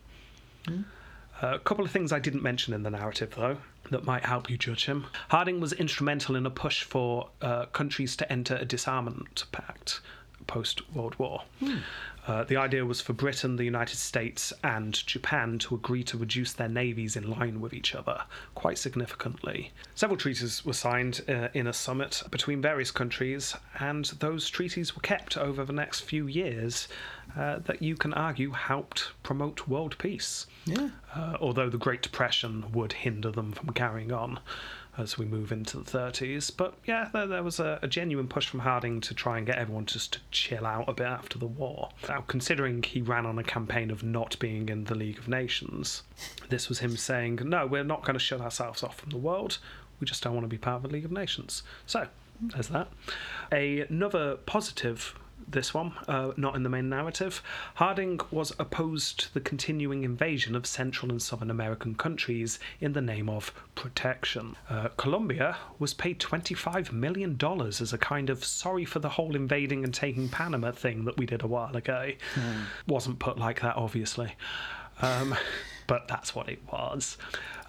Uh, a couple of things I didn't mention in the narrative, though, that might help you judge him. Harding was instrumental in a push for uh, countries to enter a disarmament pact post World War. Uh, the idea was for Britain, the United States, and Japan to agree to reduce their navies in line with each other quite significantly. Several treaties were signed uh, in a summit between various countries, and those treaties were kept over the next few years uh, that you can argue helped promote world peace Yeah. uh, although the Great Depression would hinder them from carrying on as we move into the 30s. But yeah, there, there was a, a genuine push from Harding to try and get everyone just to chill out a bit after the war. Now, considering he ran on a campaign of not being in the League of Nations, this was him saying, no, we're not going to shut ourselves off from the world. We just don't want to be part of the League of Nations. So, there's that. Another positive this one, uh, not in the main narrative. Harding was opposed to the continuing invasion of Central and Southern American countries in the name of protection. Uh, Colombia was paid $25 million as a kind of sorry for the whole invading and taking Panama thing that we did a while ago. Wasn't put like that, obviously. Um, but that's what it was.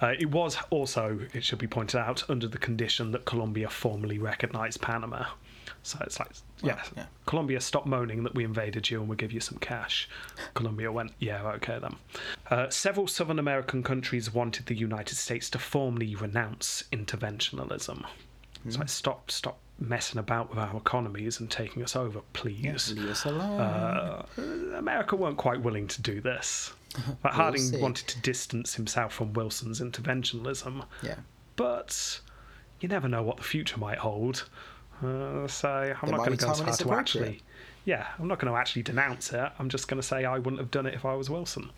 Uh, it was also, it should be pointed out, under the condition that Colombia formally recognised Panama. So it's like, yeah, yeah. Colombia, stop moaning that we invaded you and we'll give you some cash. Colombia went, yeah, okay then. Uh, several Southern American countries wanted the United States to formally renounce interventionalism. Hmm. So like, stop, stop messing about with our economies and taking us over, please. Leave us alone. Uh, America weren't quite willing to do this. But Harding see. wanted to distance himself from Wilson's interventionism. yeah. But you never know what the future might hold. Uh, so I'm There not going to go as far to actually. Yeah, I'm not going to actually denounce it. I'm just going to say I wouldn't have done it if I was Wilson.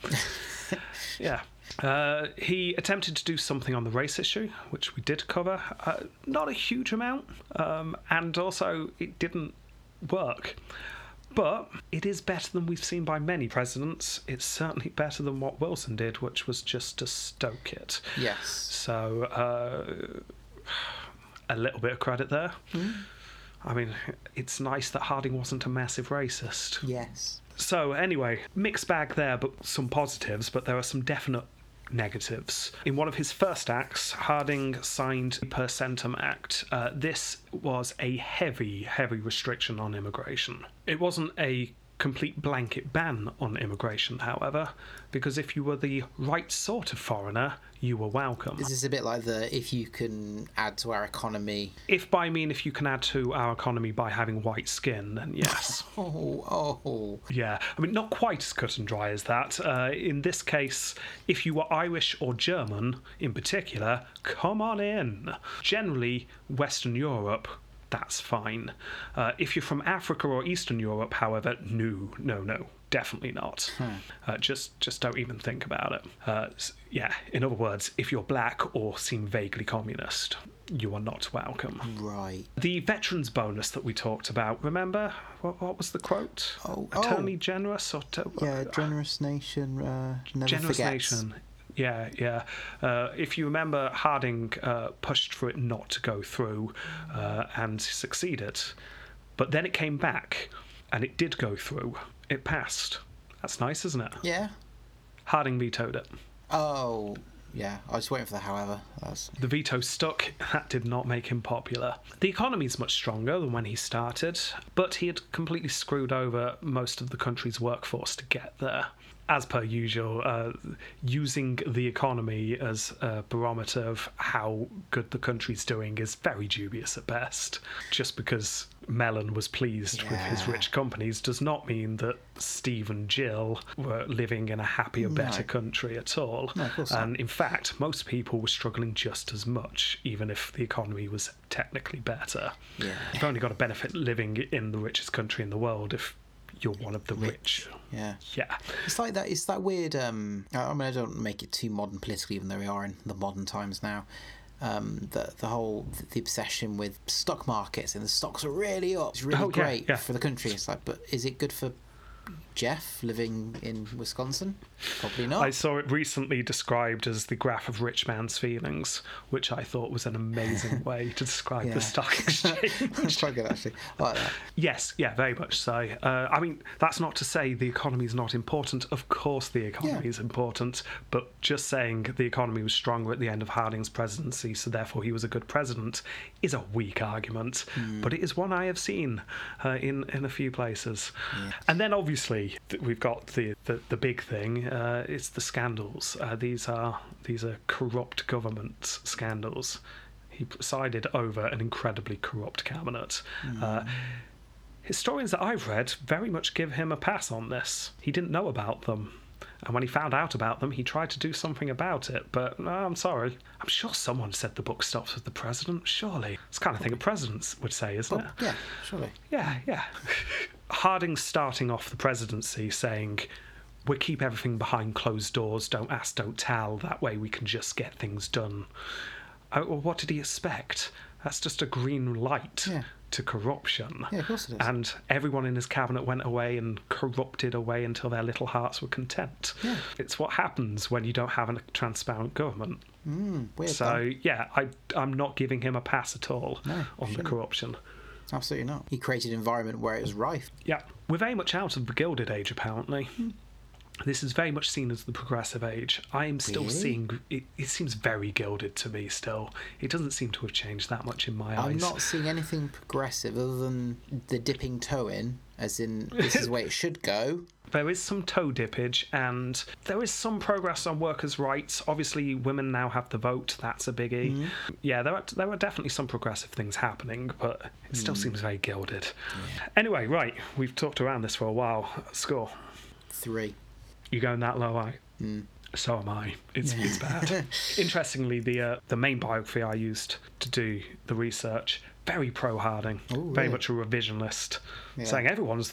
yeah. Uh, he attempted to do something on the race issue, which we did cover. Uh, not a huge amount, um, and also it didn't work. But it is better than we've seen by many presidents. It's certainly better than what Wilson did, which was just to stoke it. Yes. So uh, a little bit of credit there. I mean, it's nice that Harding wasn't a massive racist. Yes. So anyway, mixed bag there, but some positives. But there are some definite negatives. In one of his first acts, Harding signed the Per Centum Act. Uh, this was a heavy, heavy restriction on immigration. It wasn't a complete blanket ban on immigration, however, because if you were the right sort of foreigner, you were welcome. This is a bit like the if you can add to our economy. If by mean if you can add to our economy by having white skin, then yes. Oh, oh. Yeah, I mean, not quite as cut and dry as that. Uh, in this case, if you were Irish or German in particular, come on in. Generally, Western Europe, that's fine. Uh, if you're from Africa or Eastern Europe, however, no, no, no. Definitely not. Uh, just, just don't even think about it. Uh, yeah. In other words, if you're black or seem vaguely communist, you are not welcome. Right. The veterans bonus that we talked about, remember? What, what was the quote? Oh, Eternally oh. generous or Yeah, generous nation uh, never generous forgets. nation. Yeah, yeah. Uh, if you remember, Harding uh, pushed for it not to go through uh, and succeeded. But then it came back and it did go through. It passed. That's nice, isn't it? Yeah. Harding vetoed it. Oh, yeah. I was waiting for the however. That's The veto stuck. That did not make him popular. The economy's much stronger than when he started, but he had completely screwed over most of the country's workforce to get there. As per usual, uh, using the economy as a barometer of how good the country's doing is very dubious at best. Just because Mellon was pleased with his rich companies does not mean that Steve and Jill were living in a happier, better No. country at all. No, not. and in fact, most people were struggling just as much, even if the economy was technically better. Yeah. You've only got to benefit living in the richest country in the world if you're one of the rich. yeah. Yeah. It's like that. It's that weird. Um, I mean, I don't make it too modern politically, even though we are in the modern times now. Um, the the whole the obsession with stock markets and the stocks are really up. It's really Oh, yeah, great yeah. for the country. It's like, but is it good for Jeff living in Wisconsin? Probably not. I saw it recently described as the graph of rich man's feelings, which I thought was an amazing way to describe Yeah. the stock exchange. That's quite good actually. I like that. Yes, yeah, very much so. Uh, I mean, that's not to say the economy is not important. Of course, the economy Yeah. is important, but just saying the economy was stronger at the end of Harding's presidency, so therefore he was a good president, is a weak argument. But it is one I have seen uh, in in a few places. And then obviously we've got the the, the big thing. Uh, it's the scandals. Uh, these are these are corrupt government scandals. He presided over an incredibly corrupt cabinet. Uh, Historians that I've read very much give him a pass on this. He didn't know about them. And when he found out about them, he tried to do something about it. But no, I'm sorry. I'm sure someone said the book stops with the president, surely. It's the kind of thing a president would say, isn't But it? yeah, surely. Yeah, yeah. Harding starting off the presidency saying, we keep everything behind closed doors, don't ask, don't tell, that way we can just get things done. Uh, well, what did he expect? That's just a green light Yeah. to corruption. Yeah, of course it is. And everyone in his cabinet went away and corrupted away until their little hearts were content. Yeah. It's what happens when you don't have a transparent government. Mm, weird. So, yeah, I, I'm not giving him a pass at all No, on the corruption. Absolutely not. He created an environment where it was rife. Yeah, we're very much out of the Gilded Age, apparently. Hmm. This is very much seen as the progressive age. I am still Really? seeing it, it seems very gilded to me still. It doesn't seem to have changed that much in my eyes. I'm not seeing anything progressive other than the dipping toe in, as in this is the way it should go. There is some toe dippage and there is some progress on workers' rights. Obviously, women now have the vote. That's a biggie. Mm-hmm. Yeah, there are, there are definitely some progressive things happening, but it still Mm. seems very gilded. Anyway, right, we've talked around this for a while. Score. Three. You going that low, I? Mm. So am I. It's, it's bad. Interestingly, the uh, the main biography I used to do the research very pro Harding, Oh, very really? much a revisionist, Yeah. saying everyone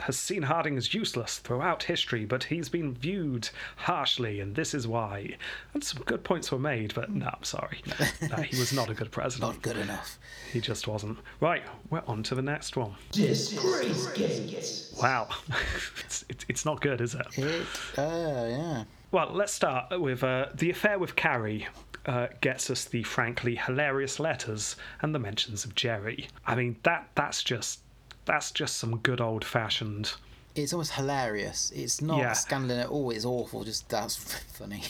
has seen Harding as useless throughout history, but he's been viewed harshly, and this is why. And some good points were made, but no, I'm sorry, no, he was not a good president. Not good enough. He just wasn't. Right, we're on to the next one. Disgrace Gate. Wow, it's, it's it's not good, is it? It, uh, yeah. Well, let's start with uh, the affair with Carrie. Uh, gets us the frankly hilarious letters and the mentions of Jerry. I mean that that's just that's just some good old fashioned. It's almost hilarious. It's not Yeah. a scandal at all. It's awful. Just that's funny.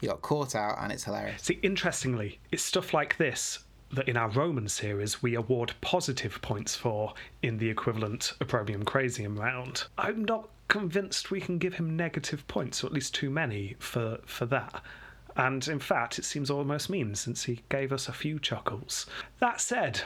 you got caught out, and it's hilarious. See, interestingly, it's stuff like this that in our Roman series we award positive points for in the equivalent Opprobrium Crazium round. I'm not convinced we can give him negative points, or at least too many for for that. And in fact, it seems almost mean since he gave us a few chuckles. That said,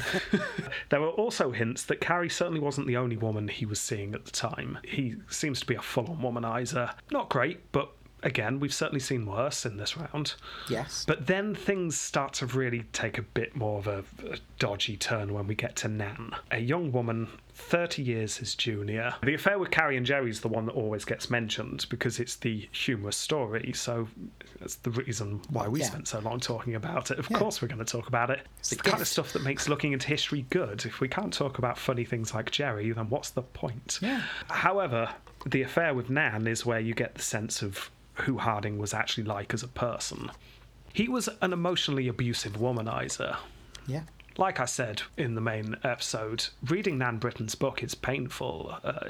there were also hints that Carrie certainly wasn't the only woman he was seeing at the time. He seems to be a full on womanizer. Not great, but again, we've certainly seen worse in this round. Yes. But then things start to really take a bit more of a, a dodgy turn when we get to Nan, a young woman, 30 years his junior. The affair with Carrie and Jerry is the one that always gets mentioned because it's the humorous story, so that's the reason why we Yeah. spent so long talking about it. Of Yeah. course, we're going to talk about it. It's a the kind of stuff that makes looking into history good. If we can't talk about funny things like Jerry, then what's the point? Yeah. However, the affair with Nan is where you get the sense of who Harding was actually like as a person. He was an emotionally abusive womanizer. Yeah. Like I said in the main episode, reading Nan Britton's book is painful. Uh,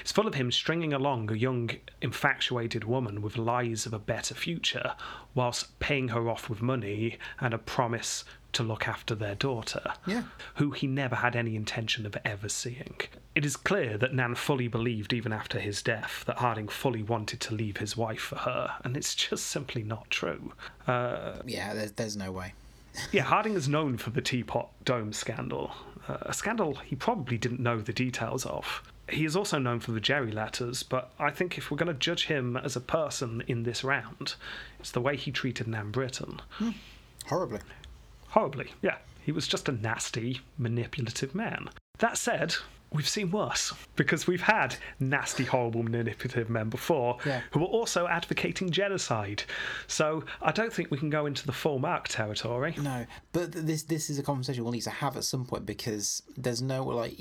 it's full of him stringing along a young, infatuated woman with lies of a better future, whilst paying her off with money and a promise to look after their daughter, Yeah. who he never had any intention of ever seeing. It is clear that Nan fully believed, even after his death, that Harding fully wanted to leave his wife for her, and it's just simply not true. Uh, Yeah. There's, there's no way. Yeah, Harding is known for the Teapot Dome scandal, uh, a scandal he probably didn't know the details of. He is also known for the Jerry letters, but I think if we're going to judge him as a person in this round, it's the way he treated Nan Britton. Horribly. Horribly, yeah. He was just a nasty, manipulative man. That said, we've seen worse because we've had nasty, horrible, manipulative men before Yeah. who were also advocating genocide. So I don't think we can go into the full mark territory. No, but this this is a conversation we'll need to have at some point because there's no like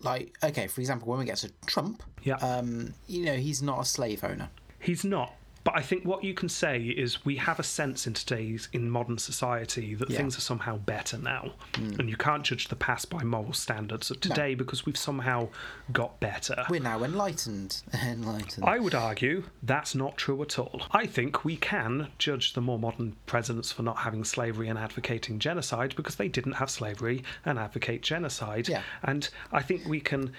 like okay, for example, when we get to Trump, Yeah. um, you know, he's not a slave owner. He's not. But I think what you can say is we have a sense in today's in modern society that Yeah. things are somehow better now, hmm. and you can't judge the past by moral standards of today because we've somehow got better. We're now enlightened. enlightened. I would argue that's not true at all. I think we can judge the more modern presidents for not having slavery and advocating genocide because they didn't have slavery and advocate genocide. Yeah. And I think we can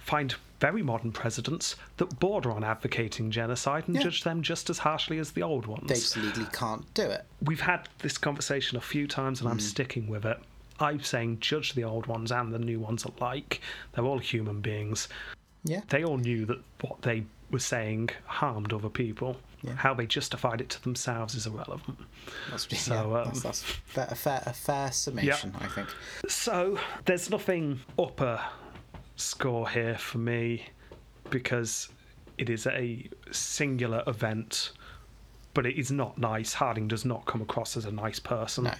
find very modern presidents that border on advocating genocide and Yeah. judge them just as harshly as the old ones. They just legally can't do it. We've had this conversation a few times and I'm sticking with it. I'm saying judge the old ones and the new ones alike. They're all human beings Yeah. they all knew that what they were saying harmed other people. Yeah. How they justified it to themselves is irrelevant. That's, So, yeah, um, that's, that's fair, a fair a fair summation, I think. So there's nothing upper score here for me because it is a singular event, but it is not nice. Harding does not come across as a nice person No.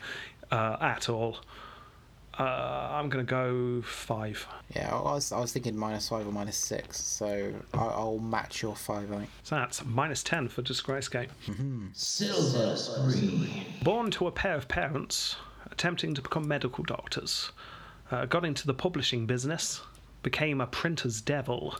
uh, at all. Uh, I'm going to go five. Yeah, I was I was thinking minus five or minus six, so I'll, I'll match your five. I think. So that's minus 10 for Disgrace Gate. Silver Screen. Born to a pair of parents attempting to become medical doctors, uh, got into the publishing business, became a printer's devil,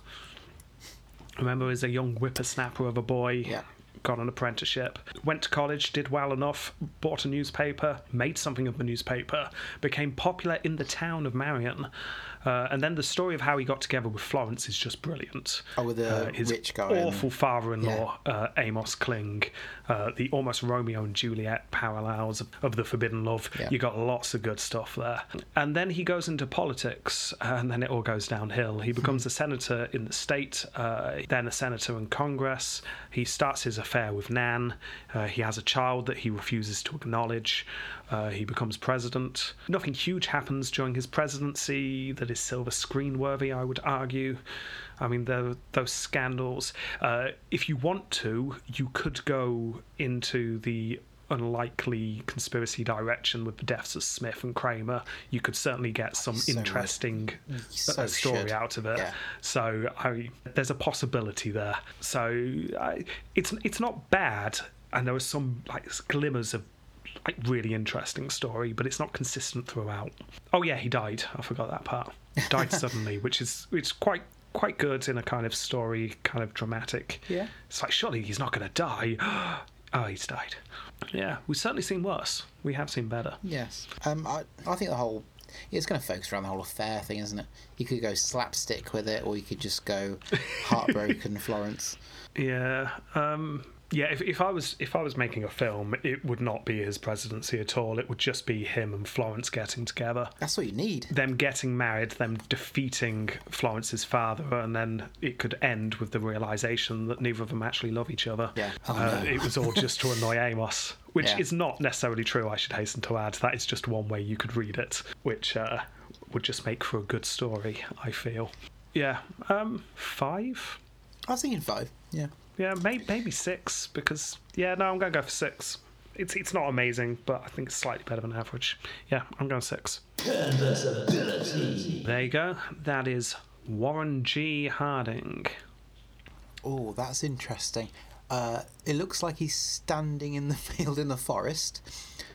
Remember, as a young whippersnapper of a boy. Yeah. Got an apprenticeship, went to college, did well enough, bought a newspaper, made something of the newspaper, became popular in the town of Marion. Uh, and then the story of how he got together with Florence is just brilliant. Oh, with the Uh, his rich guy and- awful father-in-law, uh, Amos Kling, uh, the almost Romeo and Juliet parallels of, of the forbidden love. Yeah. You got lots of good stuff there. And then he goes into politics, and then it all goes downhill. He becomes a senator in the state, uh, then a senator in Congress. He starts his affair with Nan. Uh, he has a child that he refuses to acknowledge. Uh, he becomes president. Nothing huge happens during his presidency that is silver screen worthy, I would argue. I mean, there, those scandals. Uh, if you want to, you could go into the unlikely conspiracy direction with the deaths of Smith and Cramer. You could certainly get some So interesting so uh, story should. out of it. Yeah. So I, there's a possibility there. So I, it's it's not bad, and there are some like glimmers of like really interesting story, but it's not consistent throughout. Oh yeah, he died. I forgot that part. Died suddenly, which is which is quite quite good in a kind of story, kind of dramatic. Yeah. It's like surely he's not going to die. oh, he's died. Yeah, we've certainly seen worse. We have seen better. Yes. Um, I, I think the whole. It's going to focus around the whole affair thing, isn't it? You could go slapstick with it, or you could just go heartbroken Florence. Yeah. Um, yeah, if, if I was if I was making a film, it would not be his presidency at all. It would just be him and Florence getting together. That's what you need. Them getting married, them defeating Florence's father, and then it could end with the realization that neither of them actually love each other. Yeah. Oh, uh, no. It was all just to annoy Amos, which Yeah. is not necessarily true, I should hasten to add. That is just one way you could read it, which uh, would just make for a good story, I feel. Yeah, um, five? I was thinking five. Yeah. Yeah, maybe, maybe six because yeah, no, I'm gonna go for six. It's it's not amazing, but I think it's slightly better than average. Yeah, I'm going six. There you go. That is Warren G. Harding. Oh, that's interesting. Uh, it looks like he's standing in the field in the forest,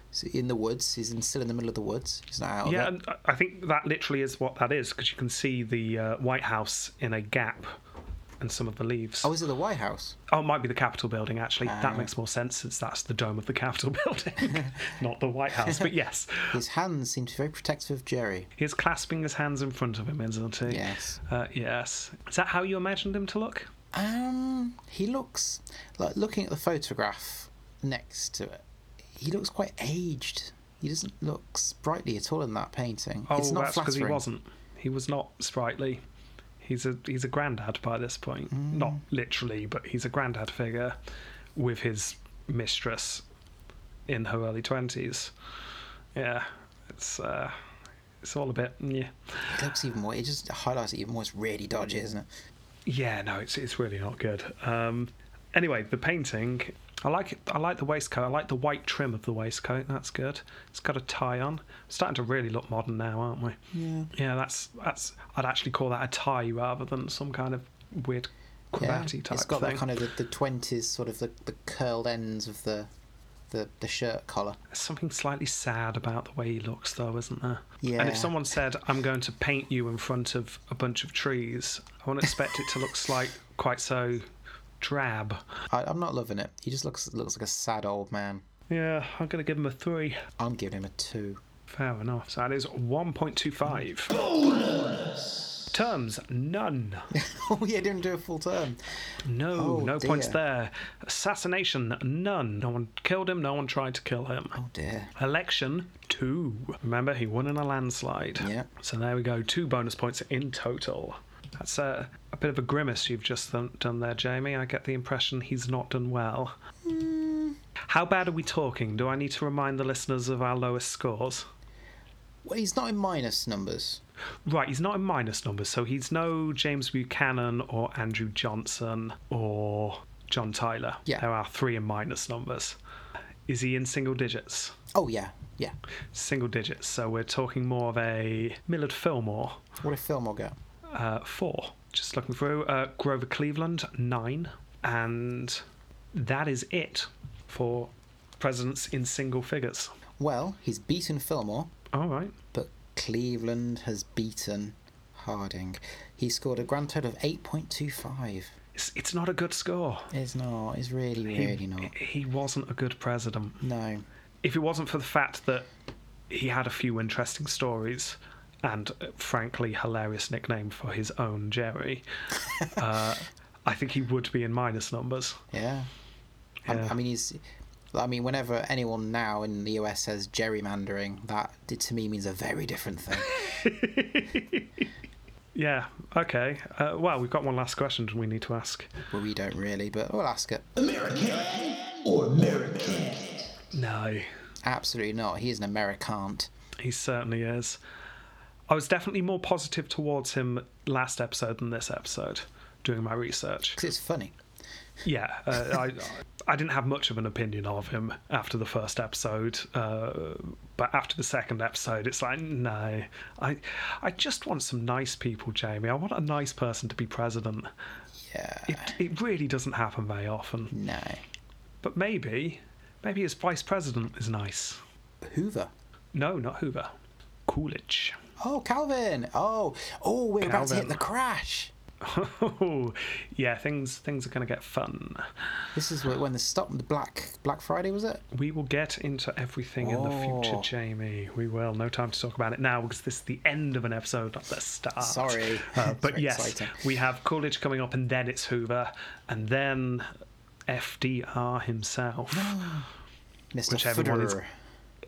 so in the woods. He's in, still in the middle of the woods. He's not out Yeah, of it. and I- I think that literally is what that is because you can see the uh, White House in a gap and some of the leaves. Oh, is it the White House? Oh, it might be the Capitol building actually. Ah. that makes more sense since that's the dome of the Capitol building, not the White House. But yes, His hands seem to be very protective of Jerry. he's clasping his hands in front of him, isn't he? Yes. Uh, yes. Is that how you imagined him to look? Um, he looks like looking at the photograph next to it. He looks quite aged. He doesn't look sprightly at all in that painting. Oh, it's not that's because he wasn't. He was not sprightly. He's a he's a granddad by this point. Not Mm. literally, but he's a granddad figure with his mistress in her early twenties. Yeah, it's uh, it's all a bit yeah. It looks even more. It just highlights it even more. It's really dodgy, isn't it? Yeah, no, it's it's really not good. Um, anyway, the painting. I like it. I like the waistcoat. I like the white trim of the waistcoat. That's good. It's got a tie on. starting to really look modern now, aren't we? Yeah. Yeah, that's that's. I'd actually call that a tie rather than some kind of weird cravatty type It's got thing. that kind of the, the 20s sort of the, the curled ends of the the, the shirt collar. There's something slightly sad about the way he looks, though, isn't there? Yeah. And if someone said, "I'm going to paint you in front of a bunch of trees," I wouldn't expect it to look like quite so drab. I, I'm not loving it. He just looks looks like a sad old man. Yeah, I'm going to give him a three. I'm giving him a two. Fair enough. So that is 1.25. Bonus! Terms none. oh yeah, didn't do a full term. No, Oh, no points there. Assassination none. No one killed him. No one tried to kill him. Oh dear. Election two. Remember, he won in a landslide. Yeah. So there we go. Two bonus points in total. That's a, a bit of a grimace you've just done, done there, Jamie. I get the impression he's not done well. Hmm. How bad are we talking? Do I need to remind the listeners of our lowest scores? Well, he's not in minus numbers. Right, he's not in minus numbers, so he's no James Buchanan or Andrew Johnson or John Tyler. Yeah. There are three in minus numbers. Is he in single digits? Oh yeah, yeah. Single digits, so we're talking more of a Millard Fillmore. What if Fillmore go? Uh, four. Just looking through. Uh, Grover Cleveland, nine. And that is it for presidents in single figures. Well, he's beaten Fillmore, All right. but Cleveland has beaten Harding. He scored a grand total of 8.25. It's, it's not a good score. It's not. It's really, He, really not. he wasn't a good president. No. If it wasn't for the fact that he had a few interesting stories and, uh, frankly, hilarious nickname for his own Jerry, uh, I think he would be in minus numbers. Yeah. I, Yeah. I mean, he's. I mean, whenever anyone now in the US says gerrymandering, that to me means a very different thing. Yeah, okay. Uh, well, we've got one last question we need to ask. well, we don't really, but we'll ask it. American or American? No, Absolutely not. He is an Americant. he certainly is. I was definitely more positive towards him last episode than this episode doing my research. Because it's funny. Yeah, uh, I I didn't have much of an opinion of him after the first episode, uh, but after the second episode, it's like no, I I just want some nice people, Jamie. I want a nice person to be president. Yeah. It it really doesn't happen very often, No. but maybe maybe his vice president is nice. Hoover. No, not Hoover, Coolidge. Oh, Calvin. Oh, oh, we're about to hit the crash. Oh, yeah, things things are going to get fun. This is when the stop the Black Black Friday was it? We will get into everything in the future, Oh. Jamie. We will. No time to talk about it now because this is the end of an episode, not the start. Sorry. Uh, but yes, exciting. we have Coolidge coming up, and then it's Hoover, and then FDR himself. Mr. Which everyone is-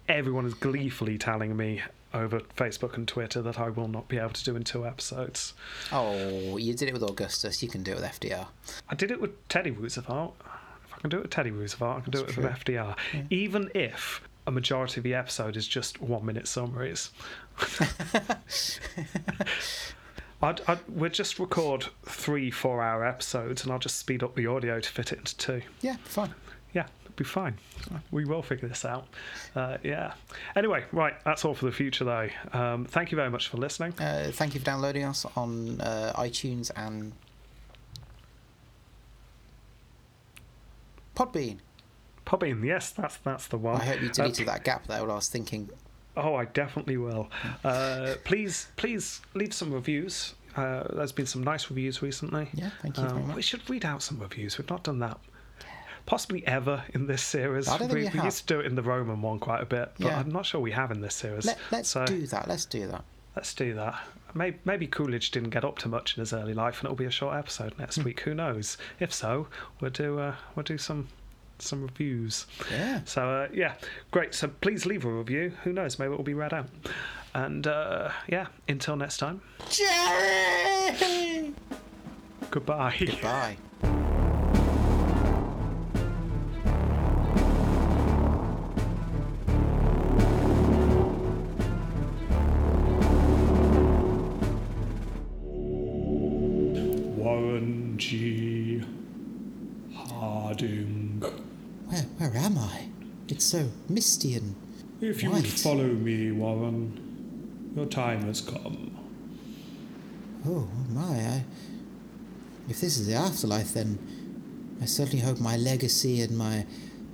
Everyone is gleefully telling me over Facebook and Twitter that I will not be able to do in two episodes. Oh, you did it with Augustus. You can do it with FDR. I did it with Teddy Roosevelt. If I can do it with Teddy Roosevelt, I can do That's it with FDR. Even if a majority of the episode is just one minute summaries. I'd, I'd, we'll just record three four hour episodes and I'll just speed up the audio to fit it into two. Yeah, fine. Be fine. We will figure this out. Uh, yeah. Anyway, right, that's all for the future though. Um, thank you very much for listening. Uh, thank you for downloading us on uh, iTunes and Podbean. Podbean, yes, that's that's the one. I hope you Uh, deleted that gap there. What I was thinking. Oh, I definitely will. Uh, please, please leave some reviews. Uh, there's been some nice reviews recently. Yeah, thank you very Um, much. We should read out some reviews. We've not done that. Possibly ever in this series. I don't think we, we have. used to do it in the Roman one quite a bit, but Yeah. I'm not sure we have in this series. Let, let's so do that. Let's do that. let's do that. Maybe, maybe Coolidge didn't get up to much in his early life, and it'll be a short episode Hmm. next week. Who knows? If so, we'll do uh, we'll do some some reviews. Yeah. So uh, yeah, great. So please leave a review. Who knows? Maybe it will be read out. And uh, yeah, until next time. Jerry! Goodbye. Bye. It's so misty and If you would follow me, Warren, your time has come. oh my! I, if this is the afterlife, then I certainly hope my legacy and my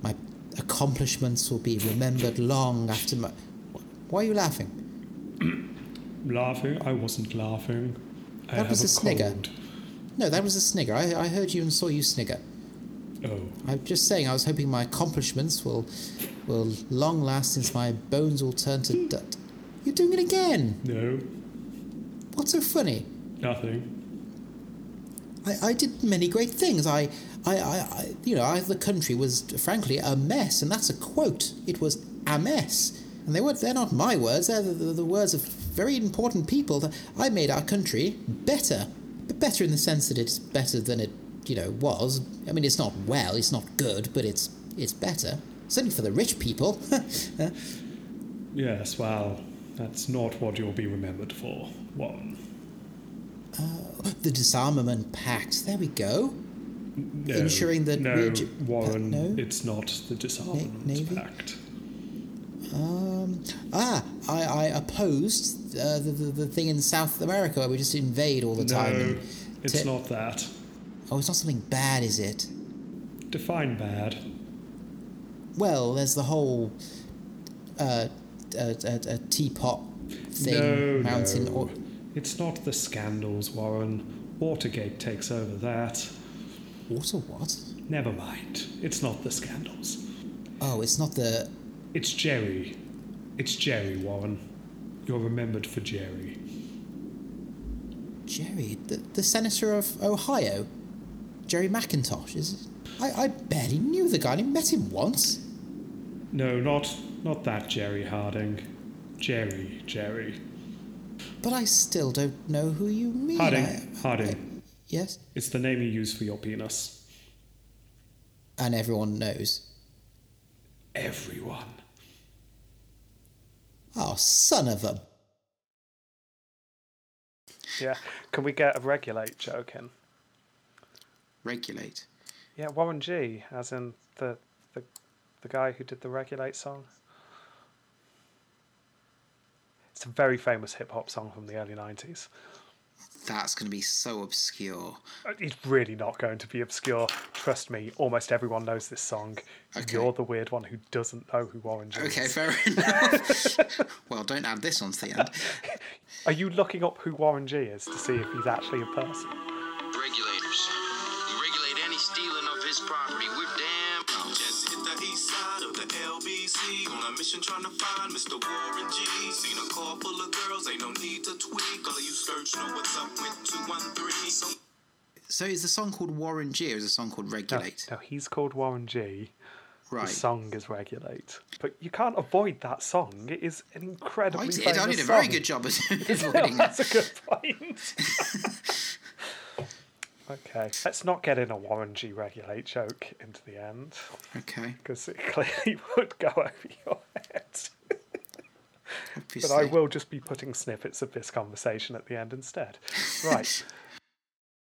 my accomplishments will be remembered long after my. Why are you laughing? Laughing? I wasn't laughing. I That was have a snigger. No, that was a snigger. I, I heard you and saw you snigger. Oh, I'm just saying. I was hoping my accomplishments will will long last, since my bones will turn to dust. You're doing it again. no, What's so funny? nothing. I, I did many great things. I, I, I, I you know, I, the country was frankly a mess, and that's a quote. It was a mess, and they were they're not my words. They're the, the, the words of very important people. That I made our country better, but better in the sense that it's better than it, you know, was. I mean, it's not well, it's not good, but it's it's better. Certainly for the rich people. Yes, well, that's not what you'll be remembered for, Warren. the disarmament pact. There we go. No, Ensuring that no, ju- Warren, no? it's not the disarmament Navy? pact. Um, ah, I, I opposed uh, the, the the thing in South America where we just invade all the time. No, and it's ta- not that. Oh, it's not something bad, is it? Define bad. Well, there's the whole uh, uh, uh, uh, teapot thing, no, mountain. no. Or, It's not the scandals, Warren. Watergate takes over that. Water what? Never mind. It's not the scandals. Oh, it's not the. It's Jerry. It's Jerry, Warren. You're remembered for Jerry. Jerry, the, the senator of Ohio, Jerry McIntosh. Is I, I barely knew the guy. I only met him once. No, not not that Jerry Harding. Jerry, Jerry. But I still don't know who you mean. Harding, I- Harding. yes, It's the name you use for your penis. and everyone knows. Everyone. Oh, son of a. Yeah. Can we get a regulate joke in? Regulate. Yeah, Warren G, as in the the the guy who did the Regulate song. It's a very famous hip hop song from the early nineties. That's going to be so obscure. Uh, it's really not going to be obscure. Trust me, almost everyone knows this song. Okay. You're the weird one who doesn't know who Warren G is. Okay, is. fair enough. well, don't add this onto the end. Are you looking up who Warren G is to see if he's actually a person? LBC on a mission trying to find Mr. Warren G. Seen a car full of girls, ain't no need to tweak. All of you search know what's up with 213. So So is the song called Warren G or is the song called Regulate? no, he's called Warren G. right. The song is Regulate. But you can't avoid that song. It is an incredibly I did, I did a very good job of avoiding it. That's a good point. okay, let's not get in a Warren G regulate joke into the end Okay. because it clearly would go over your head. But I will just be putting snippets of this conversation at the end instead. Right.